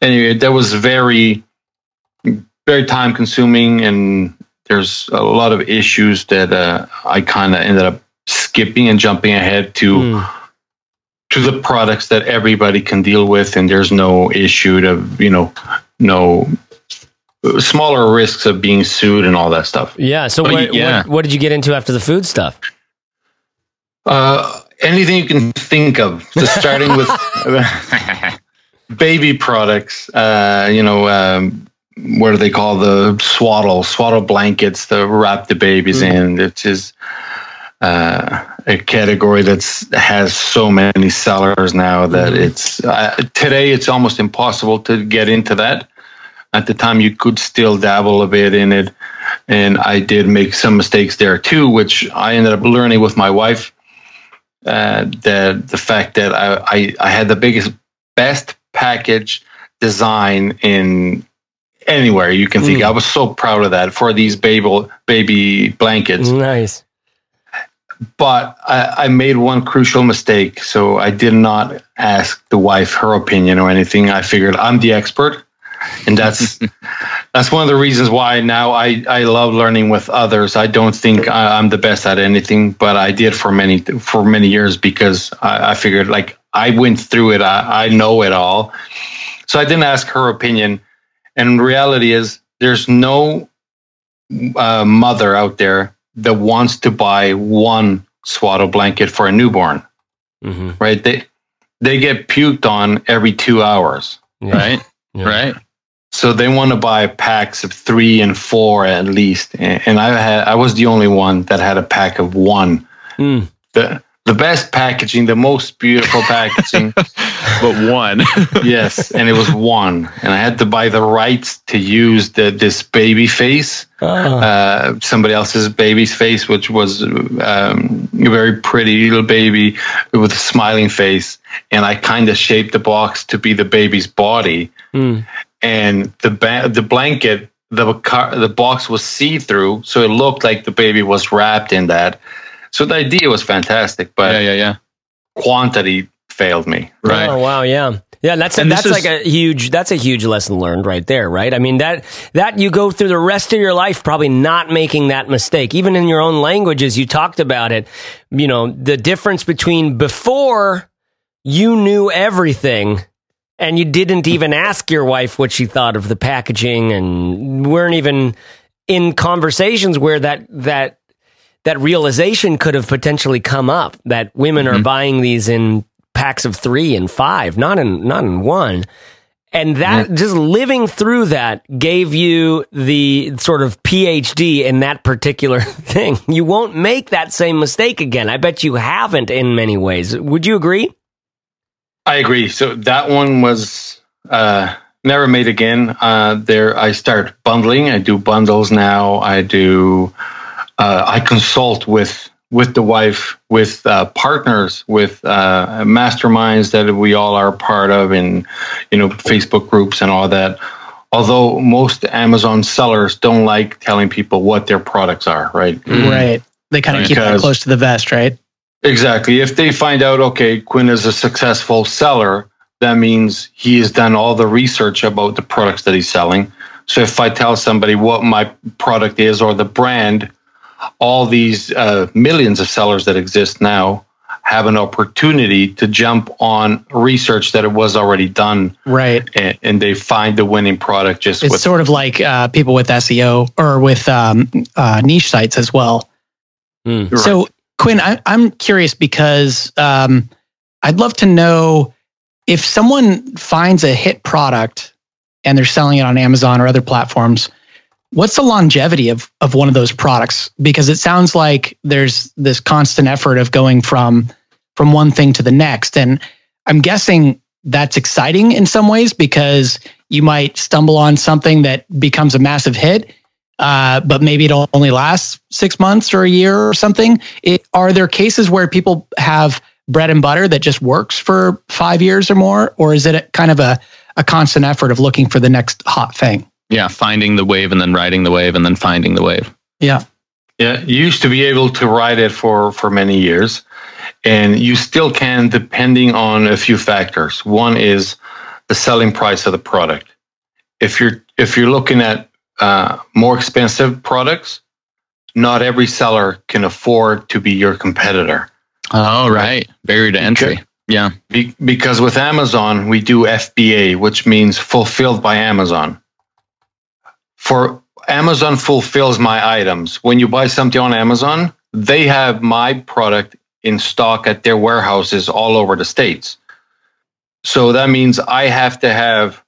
anyway, that was very very time consuming and there's a lot of issues that uh, I kind of ended up skipping and jumping ahead to mm. to the products that everybody can deal with and there's no issue to you know no smaller risks of being sued and all that stuff. Yeah. So what, yeah. What, what, did you get into after the food stuff? Uh, anything you can think of. So starting with baby products. Uh, you know, um, what do they call the swaddle swaddle blankets to wrap the babies mm. in? It is uh, a category that's has so many sellers now that mm. it's uh, today it's almost impossible to get into that at the time you could still dabble a bit in it and i did make some mistakes there too which i ended up learning with my wife uh, the the fact that I, I, I had the biggest best package design in anywhere you can think mm. i was so proud of that for these baby baby blankets nice but I, I, made one crucial mistake. So I did not ask the wife her opinion or anything. I figured I'm the expert and that's that's one of the reasons why now I, I love learning with others. I don't think I, am the best at anything, but I did for many for many years because I, I figured like I went through it. I, I know it all, so I didn't ask her opinion. And reality is, there's no uh, mother out there that wants to buy one swaddle blanket for a newborn, mm-hmm. right? They they get puked on every two hours, yeah. right? Yeah. Right. So they want to buy packs of three and four at least, and I had I was the only one that had a pack of one. Mm. The the best packaging, the most beautiful packaging, but one. yes, and it was one, and I had to buy the rights to use the this baby face, oh. uh, somebody else's baby's face, which was um, a very pretty little baby with a smiling face, and I kind of shaped the box to be the baby's body. Mm and the ba- the blanket the car the box was see through, so it looked like the baby was wrapped in that. So the idea was fantastic, but yeah, yeah, yeah. Quantity failed me. Right. Oh wow, yeah. Yeah, that's a, that's is, like a huge that's a huge lesson learned right there, right? I mean that that you go through the rest of your life probably not making that mistake. Even in your own languages, you talked about it. You know, the difference between before you knew everything and you didn't even ask your wife what she thought of the packaging and weren't even in conversations where that that that realization could have potentially come up that women mm-hmm. are buying these in packs of 3 and 5 not in not in one and that mm-hmm. just living through that gave you the sort of PhD in that particular thing. You won't make that same mistake again. I bet you haven't in many ways. Would you agree? I agree. So that one was uh, never made again. Uh, there, I start bundling. I do bundles now. I do. Uh, I consult with with the wife, with uh, partners, with uh, masterminds that we all are part of, and you know, Facebook groups and all that. Although most Amazon sellers don't like telling people what their products are, right? Right. They kind of keep that close to the vest, right? Exactly. If they find out, okay, Quin is a successful seller, that means he has done all the research about the products that he's selling. So if I tell somebody what my product is or the brand, all these uh, millions of sellers that exist now have an opportunity to jump on research that it was already done. Right. And, and they find the winning product just It's with, sort of like uh, people with SEO or with um, uh, niche sites as well. Mm. So, Quin, I, I'm curious because um, I'd love to know if someone finds a hit product and they're selling it on Amazon or other platforms, what's the longevity of of one of those products? Because it sounds like there's this constant effort of going from from one thing to the next, and I'm guessing that's exciting in some ways because you might stumble on something that becomes a massive hit. Uh, but maybe it'll only last six months or a year or something. It, are there cases where people have bread and butter that just works for five years or more, or is it a, kind of a a constant effort of looking for the next hot thing. Yeah, finding the wave and then riding the wave and then finding the wave. Yeah. Yeah, you used to be able to ride it for for many years, and you still can, depending on a few factors. One is the selling price of the product. If you're if you're looking at uh, more expensive products, not every seller can afford to be your competitor. Oh, right, barrier to entry. Yeah. Be- because with Amazon, we do FBA, which means fulfilled by Amazon. For Amazon fulfills my items. When you buy something on Amazon, they have my product in stock at their warehouses all over the states. So that means I have to have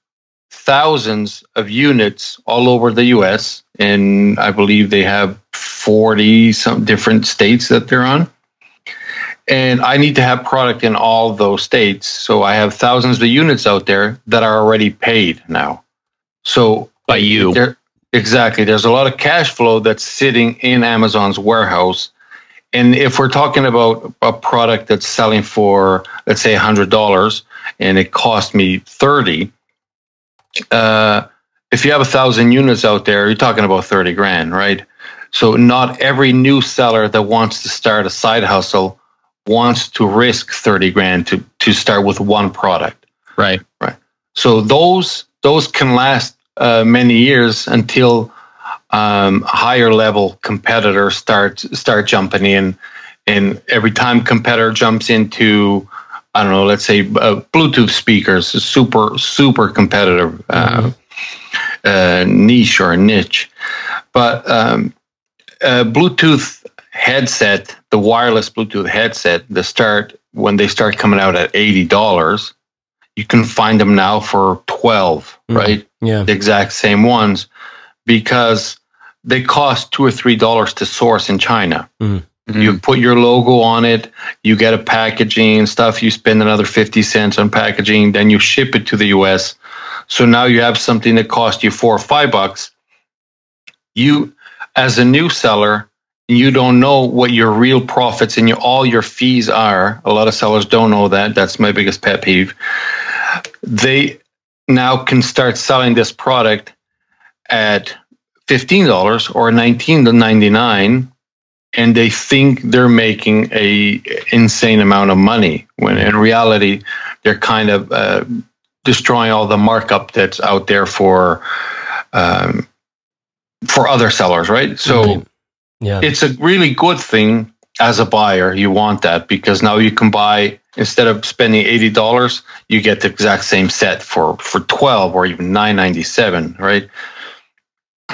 thousands of units all over the US and I believe they have 40 some different states that they're on and I need to have product in all those states. So I have thousands of units out there that are already paid now. So by you, there, exactly. There's a lot of cash flow that's sitting in Amazon's warehouse. And if we're talking about a product that's selling for, let's say, hundred dollars, and it cost me thirty, uh, if you have a thousand units out there, you're talking about thirty grand, right? So not every new seller that wants to start a side hustle wants to risk 30 grand to to start with one product. Right. Right. So those those can last uh, many years until um, higher level competitors start start jumping in. And every time competitor jumps into i don't know let's say uh, bluetooth speakers super super competitive uh, mm-hmm. Uh, niche or niche but um, uh, bluetooth headset, the wireless Bluetooth headset, the start when they start coming out at eighty dollars, you can find them now for 12 mm, right? Yeah, the exact same ones, because they cost two or three dollars to source in China. Mm. Mm-hmm. You put your logo on it, you get a packaging and stuff. You spend another fifty cents on packaging, then you ship it to the U.S. So now you have something that cost you four or five bucks. You, as a new seller, you don't know what your real profits and your, all your fees are. A lot of sellers don't know that. That's my biggest pet peeve. They now can start selling this product at $15 or $19.99 and they think they're making a insane amount of money when in reality they're kind of uh, destroying all the markup that's out there for um, for other sellers right so mm-hmm yeah. It's a really good thing as a buyer. You want that because now you can buy instead of spending eighty dollars, you get the exact same set for for twelve or even nine ninety seven, right?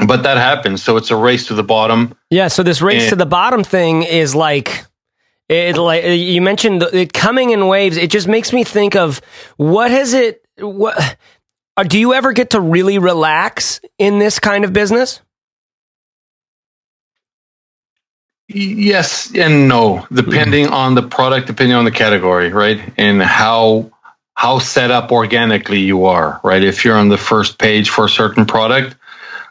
But that happens, so it's a race to the bottom. Yeah. So this race and, to the bottom thing is like. It like you mentioned it coming in waves. It just makes me think of what has it. What uh, do you ever get to really relax in this kind of business? Yes and no, depending mm-hmm. on the product, depending on the category, right? And how how set up organically you are, right? If you're on the first page for a certain product,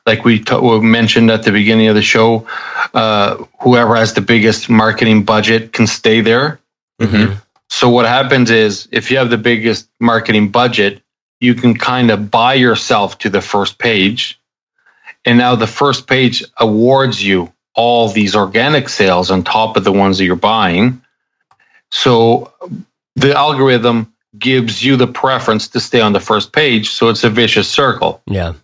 like we, t- we mentioned at the beginning of the show, uh, whoever has the biggest marketing budget can stay there. Mm-hmm. So what happens is, if you have the biggest marketing budget, you can kind of buy yourself to the first page, and now the first page awards you all these organic sales on top of the ones that you're buying. So the algorithm gives you the preference to stay on the first page. So it's a vicious circle. Yeah.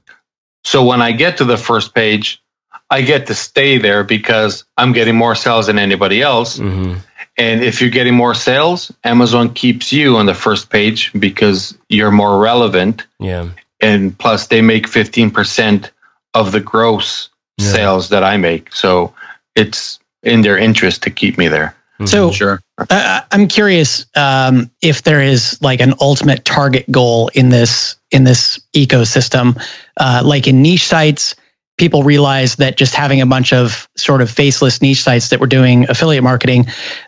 So when I get to the first page, I get to stay there because I'm getting more sales than anybody else. Mm-hmm. And if you're getting more sales, Amazon keeps you on the first page because you're more relevant. Yeah. And plus, they make 15% of the gross yeah. sales that I make. So it's in their interest to keep me there. Mm-hmm. So sure. Uh, I'm curious um, if there is like an ultimate target goal in this in this ecosystem, uh, like in niche sites. People realized that just having a bunch of sort of faceless niche sites that were doing affiliate marketing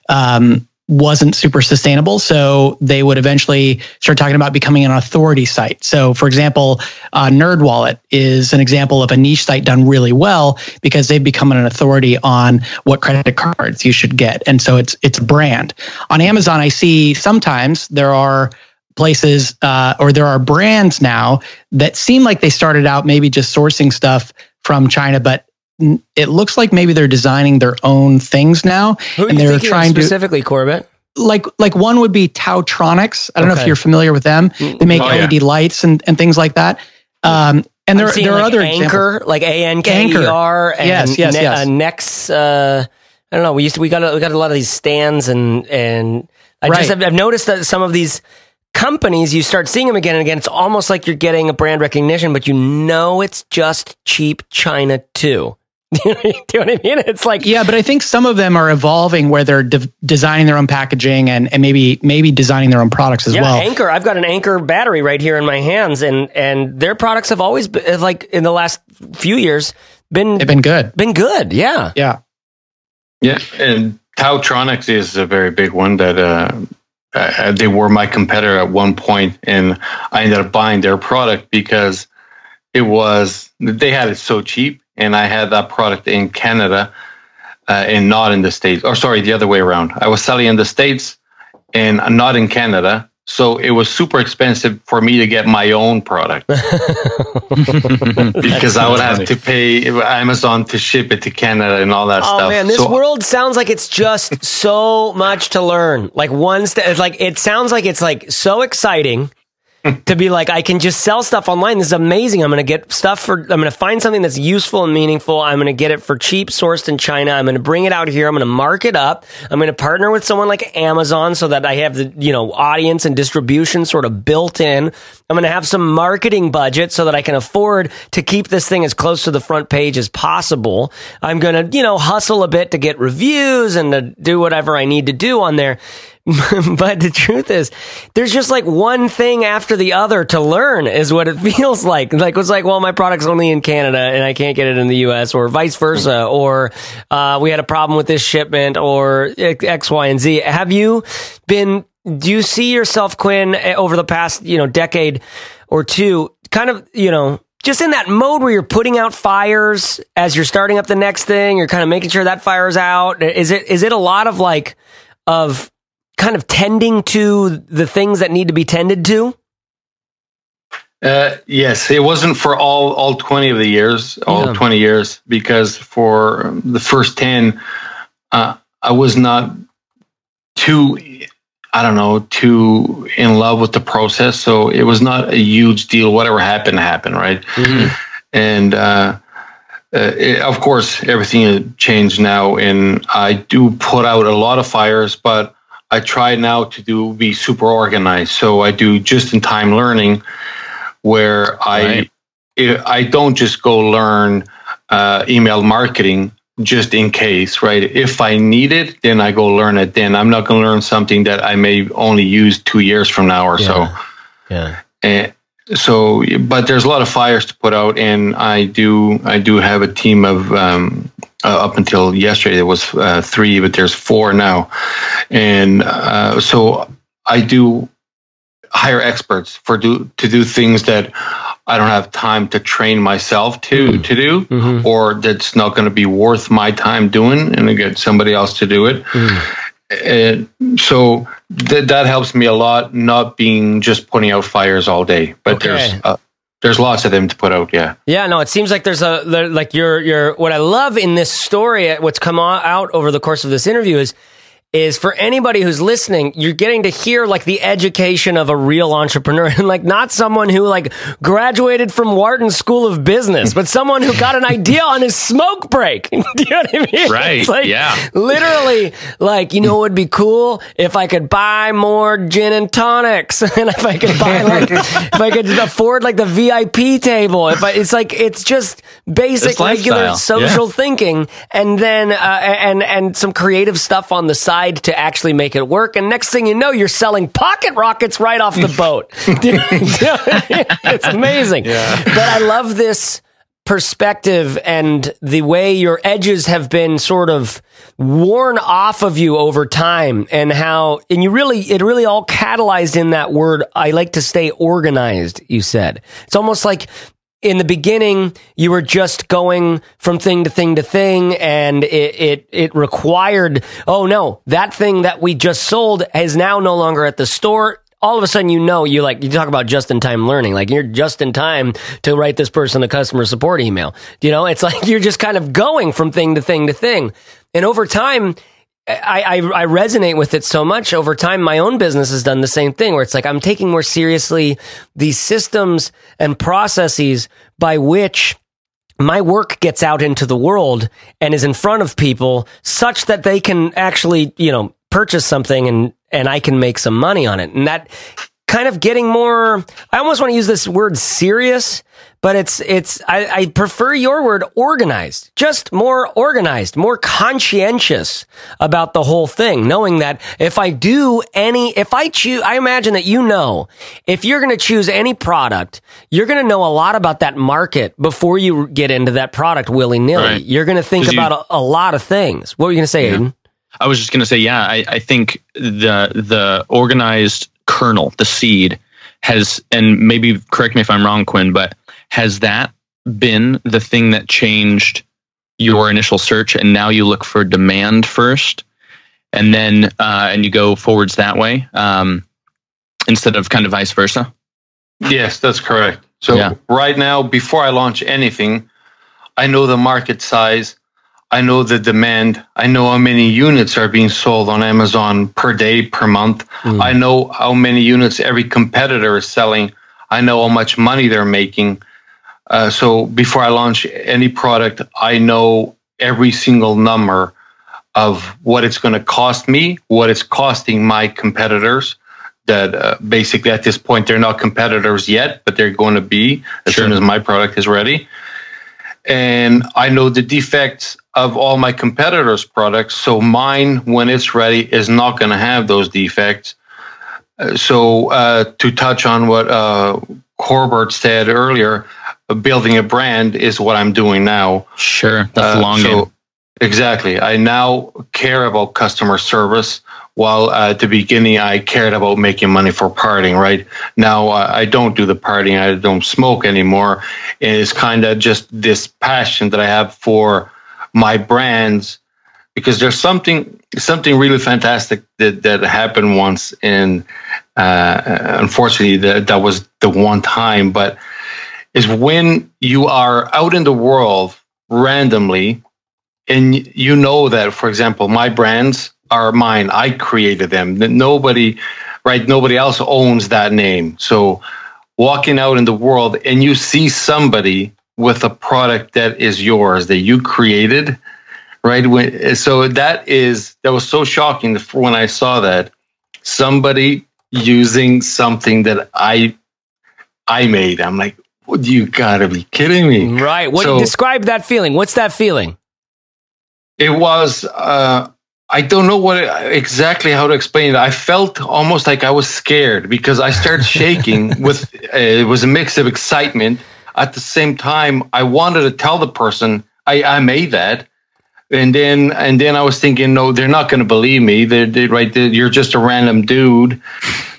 um, wasn't super sustainable. So they would eventually start talking about becoming an authority site. So, for example, uh, NerdWallet is an example of a niche site done really well because they've become an authority on what credit cards you should get, and so it's it's a brand. On Amazon, I see sometimes there are places uh, or there are brands now that seem like they started out maybe just sourcing stuff from China, but it looks like maybe they're designing their own things now, Who and they're trying specifically, to specifically, Corbett. Like like one would be TaoTronics. I don't okay. know if you're familiar with them. Mm, they make oh, LED yeah. lights and, and things like that. Um, and there, there like are other Anker, examples. like A N K E R, and yes, yes, ne- yes. Uh, Nex. Uh, I don't know. We used to we got a, we got a lot of these stands and and I right. just have, I've noticed that some of these companies you start seeing them again and again. It's almost like you're getting a brand recognition, but you know it's just cheap China too. Do you know what I mean? It's like yeah, but I think some of them are evolving where they're de- designing their own packaging and, and maybe maybe designing their own products as yeah, well. Anker, I've got an Anker battery right here in my hands, and and their products have always been like in the last few years been they've been good, been good. Yeah, yeah, yeah. And TaoTronics is a very big one that uh, uh, they were my competitor at one point, and I ended up buying their product because it was they had it so cheap and I had that product in Canada uh, and not in the States. Or sorry, the other way around. I was selling in the States and not in Canada. So it was super expensive for me to get my own product because I would have to pay Amazon to ship it to Canada and all that oh, stuff. Oh man, this so, world sounds like it's just so much to learn. Like one step, like it sounds like it's like so exciting to be like, I can just sell stuff online. This is amazing. I'm going to get stuff for, I'm going to find something that's useful and meaningful. I'm going to get it for cheap, sourced in China. I'm going to bring it out here. I'm going to mark it up. I'm going to partner with someone like Amazon so that I have the, you know, audience and distribution sort of built in. I'm going to have some marketing budget so that I can afford to keep this thing as close to the front page as possible. I'm going to, you know, hustle a bit to get reviews and to do whatever I need to do on there. but the truth is, there's just like one thing after the other to learn, is what it feels like. Like it's like, well, my product's only in Canada and I can't get it in the U.S. or vice versa, or uh, we had a problem with this shipment, or X, Y, and Z. Have you been? Do you see yourself, Quin, eh, over the past you know decade or two, kind of you know just in that mode where you're putting out fires as you're starting up the next thing, you're kind of making sure that fire's out. Is it is it a lot of like of kind of tending to the things that need to be tended to? Uh, yes, it wasn't for all all twenty of the years, all yeah. twenty years, because for the first ten, uh, I was not too, I don't know, too in love with the process. So it was not a huge deal. Whatever happened, happened, right? Mm-hmm. And uh, uh, it, of course, everything changed now, and I do put out a lot of fires, but I try now to do be super organized. So I do just in time learning, where right. I I don't just go learn uh, email marketing just in case, right? If I need it, then I go learn it. Then I'm not going to learn something that I may only use two years from now or yeah. so. Yeah. And so, but there's a lot of fires to put out, and I do I do have a team of um, uh, up until yesterday there was uh, three, but there's four now, and uh, so I do hire experts for do to do things that I don't have time to train myself to mm. to do, mm-hmm. or that's not going to be worth my time doing, and I get somebody else to do it. Mm. And so th- that helps me a lot, not being just putting out fires all day. But okay. there's uh, there's lots of them to put out. Yeah. Yeah. No, it seems like there's a like your your what I love in this story, what's come out over the course of this interview is is for anybody who's listening, you're getting to hear like the education of a real entrepreneur and like not someone who like graduated from Wharton School of Business, but someone who got an idea on his smoke break. Do you know what I mean? Right. Like, yeah. Literally, like, you know what would be cool? If I could buy more gin and tonics and if I could buy like, if I could afford like the VIP table. If I, it's like, it's just basic, regular social yeah. thinking and then, uh, and, and some creative stuff on the side to actually make it work. And next thing you know, you're selling pocket rockets right off the boat. it's amazing. Yeah. But I love this perspective and the way your edges have been sort of worn off of you over time and how and you really it really all catalyzed in that word I like to stay organized you said it's almost like in the beginning, you were just going from thing to thing to thing, and it, it, it required, oh no, that thing that we just sold is now no longer at the store. All of a sudden, you know, you like, you talk about just in time learning, like you're just in time to write this person a customer support email. You know, it's like you're just kind of going from thing to thing to thing. And over time, I, I, I, resonate with it so much over time. My own business has done the same thing where it's like I'm taking more seriously these systems and processes by which my work gets out into the world and is in front of people such that they can actually, you know, purchase something and, and I can make some money on it. And that kind of getting more, I almost want to use this word serious but it's it's I, I, prefer your word organized just more organized more conscientious about the whole thing knowing that if i do any if i choose i imagine that you know if you're going to choose any product you're going to know a lot about that market before you get into that product willy-nilly right. you're going to think about a, a, lot of things what were you going to say yeah. aiden i was just going to say yeah I, I think the the organized kernel the seed has and maybe correct me if i'm wrong quin but has that been the thing that changed your initial search and now you look for demand first and then uh, and you go forwards that way um, instead of kind of vice versa yes that's correct so yeah. right now before i launch anything i know the market size i know the demand i know how many units are being sold on amazon per day per month mm. i know how many units every competitor is selling i know how much money they're making uh, so before I launch any product, I know every single number of what it's going to cost me, what it's costing my competitors. That uh, basically at this point they're not competitors yet, but they're going to be as sure. soon as my product is ready. And I know the defects of all my competitors' products, so mine, when it's ready, is not going to have those defects. Uh, so uh, to touch on what uh, Corbett said earlier, building a brand is what I'm doing now. Sure, that's uh, long so. Exactly. I now care about customer service. While uh, at the beginning I cared about making money for partying, right? Now uh, I don't do the partying. I don't smoke anymore. It's kind of just this passion that I have for my brands because there's something something really fantastic that that happened once and uh, unfortunately that that was the one time but is when you are out in the world randomly and you know that for example my brands are mine i created them that nobody right nobody else owns that name so walking out in the world and you see somebody with a product that is yours that you created right when, so that is that was so shocking when i saw that somebody using something that i i made i'm like you gotta be kidding me. Right. What so, describe that feeling? What's that feeling? It was uh, I don't know what exactly how to explain it. I felt almost like I was scared because I started shaking with uh, it was a mix of excitement. At the same time, I wanted to tell the person I, I made that. And then, and then I was thinking, no, they're not going to believe me. They're, they're right. They're, you're just a random dude.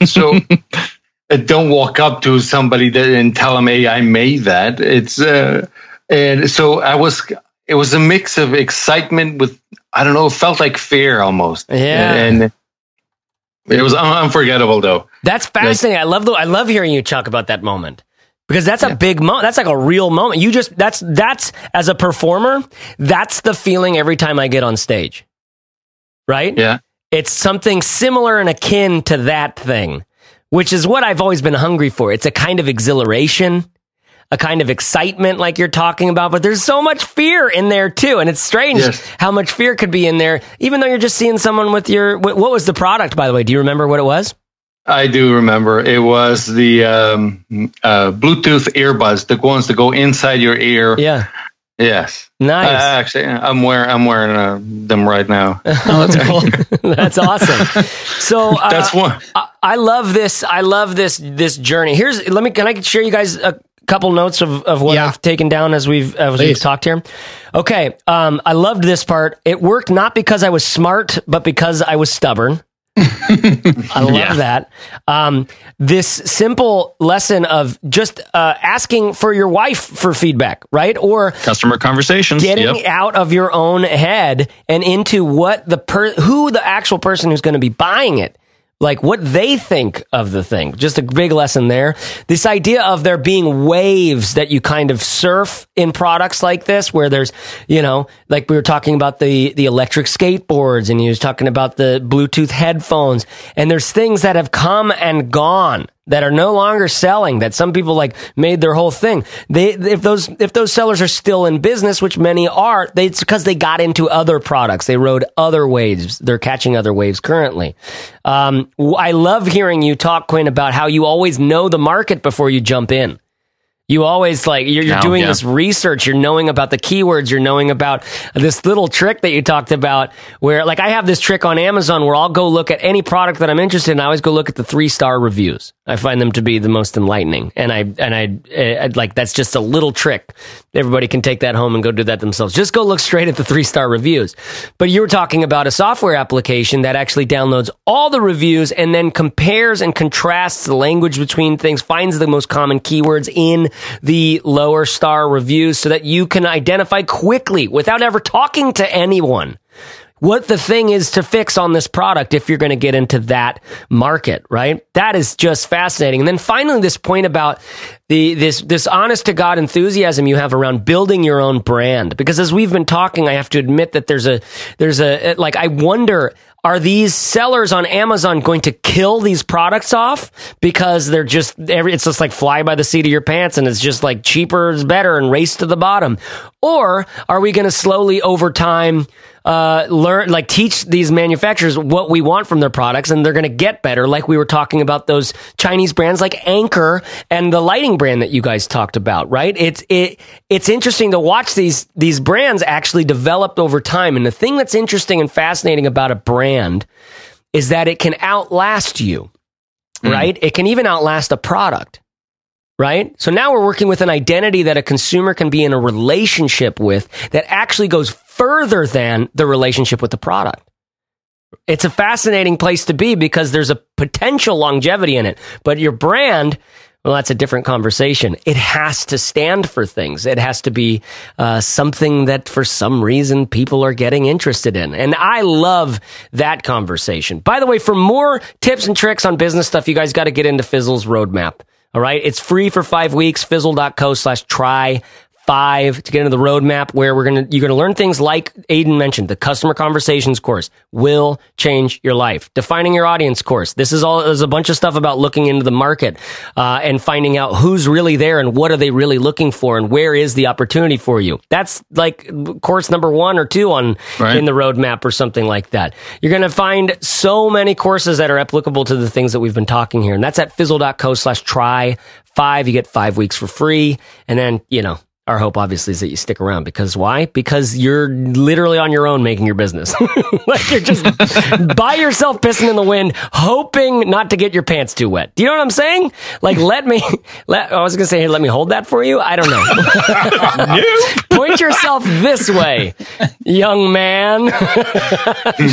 So Uh, don't walk up to somebody that, and tell them, "Hey, I made that." It's uh, and so I was. It was a mix of excitement with I don't know. It felt like fear almost. Yeah, and, it was unforgettable though. That's fascinating. Like, I love the. I love hearing you talk about that moment because that's yeah. a big moment. That's like a real moment. You just that's that's as a performer, that's the feeling every time I get on stage, right? Yeah It's something similar and akin to that thing, which is what I've always been hungry for. It's a kind of exhilaration, a kind of excitement like you're talking about, but there's so much fear in there too. And it's strange yes. how much fear could be in there, even though you're just seeing someone with your, what was the product, by the way? Do you remember what it was? I do remember. It was the um, uh, Bluetooth earbuds, the ones that go inside your ear. Yeah. Yes. Nice. Uh, actually, I'm wearing I'm wearing uh, them right now. oh, that's cool. that's awesome. So uh, that's one. I, I, love this. I love this this journey. Here's let me. Can I share you guys a couple notes of, of what yeah. I've taken down as we've as Please. we've talked here? Okay. Um, I loved this part. It worked not because I was smart, but because I was stubborn. I love yeah. that. Um, this simple lesson of just uh, asking for your wife for feedback, right? Or customer conversations, getting yep. out of your own head and into what the per- who the actual person who's going to be buying it like what they think of the thing. Just a big lesson there. This idea of there being waves that you kind of surf in products like this, where there's, you know, like we were talking about the, the electric skateboards and he was talking about the Bluetooth headphones and there's things that have come and gone that are no longer selling that some people like made their whole thing. They if those if those sellers are still in business which many are they, it's because they got into other products. They rode other waves. They're catching other waves currently. Um, i love hearing you talk quin about how you always know the market before you jump in you always like you're, you're doing yeah. this research. You're knowing about the keywords. You're knowing about this little trick that you talked about. Where like I have this trick on Amazon where I'll go look at any product that I'm interested in. I always go look at the three star reviews. I find them to be the most enlightening, and I and I, I like that's just a little trick. Everybody can take that home and go do that themselves. Just go look straight at the three star reviews. But you were talking about a software application that actually downloads all the reviews and then compares and contrasts the language between things, finds the most common keywords in the lower star reviews so that you can identify quickly without ever talking to anyone what the thing is to fix on this product if you're going to get into that market, right? That is just fascinating. And then finally, this point about the this this honest to God enthusiasm you have around building your own brand. Because as we've been talking, I have to admit that there's a there's a like I wonder are these sellers on Amazon going to kill these products off? Because they're just every it's just like fly by the seat of your pants and it's just like cheaper is better and race to the bottom. Or are we going to slowly over time uh, learn like teach these manufacturers what we want from their products and they're going to get better like we were talking about those Chinese brands like Anker and the lighting brand that you guys talked about right it's it it's interesting to watch these these brands actually develop over time and the thing that's interesting and fascinating about a brand is that it can outlast you mm. right it can even outlast a product right? So now we're working with an identity that a consumer can be in a relationship with that actually goes further than the relationship with the product. It's a fascinating place to be because there's a potential longevity in it, but your brand, well, that's a different conversation. It has to stand for things. It has to be uh, something that for some reason people are getting interested in. And I love that conversation. By the way, for more tips and tricks on business stuff, you guys got to get into Fizzle's roadmap. All right. It's free for five weeks. Fizzle.co slash try five to get into the roadmap where we're going to, you're going to learn things like Aiden mentioned, the customer conversations course will change your life. Defining your audience course. This is all, there's a bunch of stuff about looking into the market, uh, and finding out who's really there and what are they really looking for and where is the opportunity for you. That's like course number one or two on right. in the roadmap or something like that. You're going to find so many courses that are applicable to the things that we've been talking here. And that's at fizzle.co slash try five. You get five weeks for free. And then, you know, our hope obviously is that you stick around because why? Because you're literally on your own making your business. like you're just by yourself pissing in the wind, hoping not to get your pants too wet. Do you know what I'm saying? Like let me let I was gonna say here, let me hold that for you. I don't know. Point yourself this way, young man.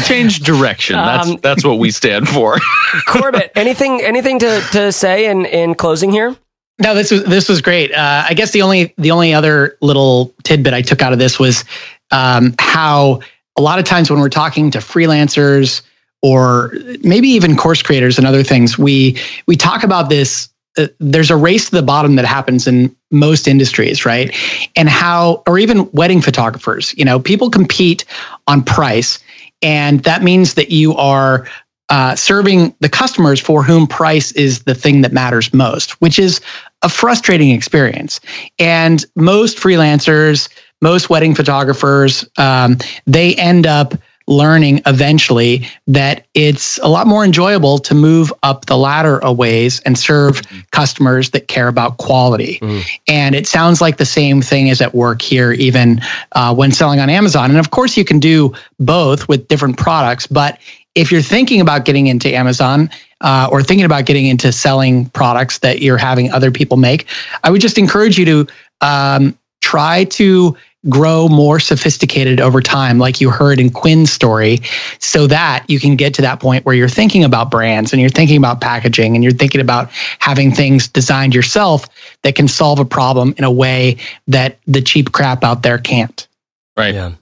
Change direction. That's um, that's what we stand for. Corbett, anything anything to, to say in, in closing here? No, this was this was great. Uh, I guess the only the only other little tidbit I took out of this was um, how a lot of times when we're talking to freelancers or maybe even course creators and other things, we we talk about this. Uh, there's a race to the bottom that happens in most industries, right? And how, or even wedding photographers, you know, people compete on price And that means that you are uh, serving the customers for whom price is the thing that matters most, which is a frustrating experience. And most freelancers, most wedding photographers, um, they end up learning eventually that it's a lot more enjoyable to move up the ladder a ways and serve customers that care about quality. Mm. And it sounds like the same thing is at work here, even uh, when selling on Amazon. And of course, you can do both with different products, but if you're thinking about getting into Amazon uh, or thinking about getting into selling products that you're having other people make, I would just encourage you to um, try to grow more sophisticated over time, like you heard in Quin's story, so that you can get to that point where you're thinking about brands and you're thinking about packaging and you're thinking about having things designed yourself that can solve a problem in a way that the cheap crap out there can't. Right. Yeah.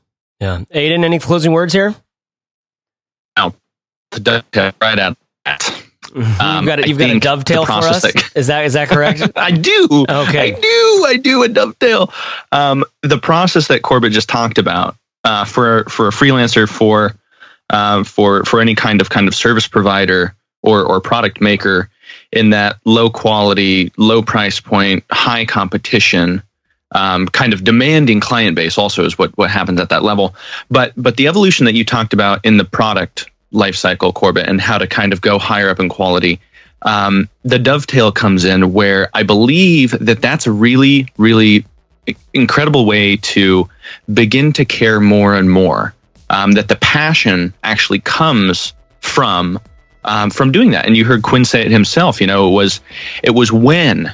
Yeah. Aiden, any closing words here? No. Right at that. Um, you've got a, you've got a dovetail for us. That, is that is that correct? I do. Okay, I do. I do a dovetail. Um, the process that Corbett just talked about uh, for for a freelancer for uh, for for any kind of kind of service provider or or product maker in that low quality, low price point, high competition. Um, kind of demanding client base also is what what happens at that level. But but the evolution that you talked about in the product life cycle, Corbett, and how to kind of go higher up in quality. Um, the dovetail comes in where I believe that that's a really, really incredible way to begin to care more and more. Um, that the passion actually comes from um, from doing that. And you heard Quin say it himself. You know, it was it was when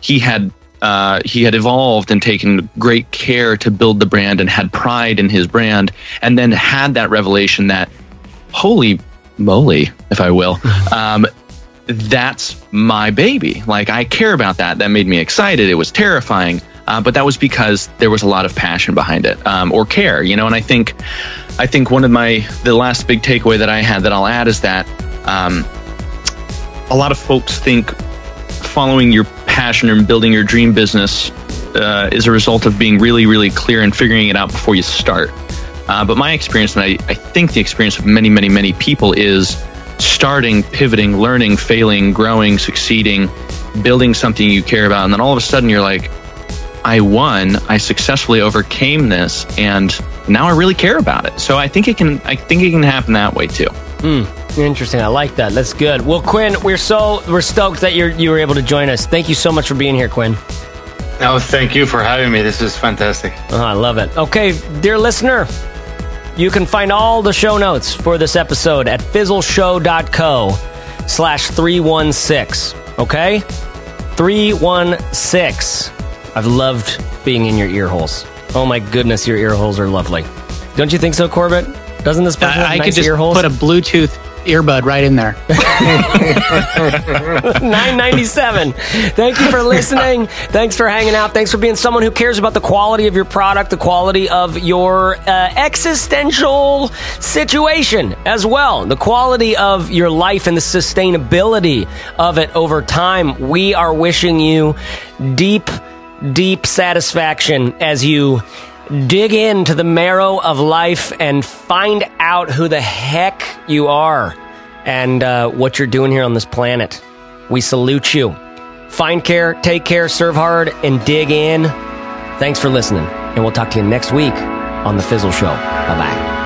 he had uh, he had evolved and taken great care to build the brand and had pride in his brand, and then had that revelation that holy moly, if I will, um, that's my baby. Like I care about that. That made me excited. It was terrifying. Uh, but that was because there was a lot of passion behind it um, or care, you know. And I think, I think one of my the last big takeaway that I had that I'll add is that um, a lot of folks think following your passion and building your dream business uh, is a result of being really, really clear and figuring it out before you start. Uh, but my experience, and I, I think the experience of many, many, many people is starting, pivoting, learning, failing, growing, succeeding, building something you care about. And then all of a sudden you're like, I won, I successfully overcame this, and now I really care about it. So I think it can I think it can happen that way too. Hmm. Interesting. I like that. That's good. Well, Quin, we're so we're stoked that you're you were able to join us. Thank you so much for being here, Quin. No, thank you for having me. This is fantastic. Oh, I love it. Okay, dear listener, you can find all the show notes for this episode at fizzleshow.co slash 316. Okay? 316. I've loved being in your ear holes. Oh my goodness, your ear holes are lovely. Don't you think so, Corbett? Doesn't this person uh, have I nice could just put a Bluetooth earbud right in there. 997. Thank you for listening. Thanks for hanging out. Thanks for being someone who cares about the quality of your product, the quality of your uh, existential situation as well, the quality of your life and the sustainability of it over time. We are wishing you deep, deep satisfaction as you dig into the marrow of life and find out who the heck you are and uh, what you're doing here on this planet. We salute you. Find care, take care, serve hard, and dig in. Thanks for listening, and we'll talk to you next week on The Fizzle Show. Bye bye.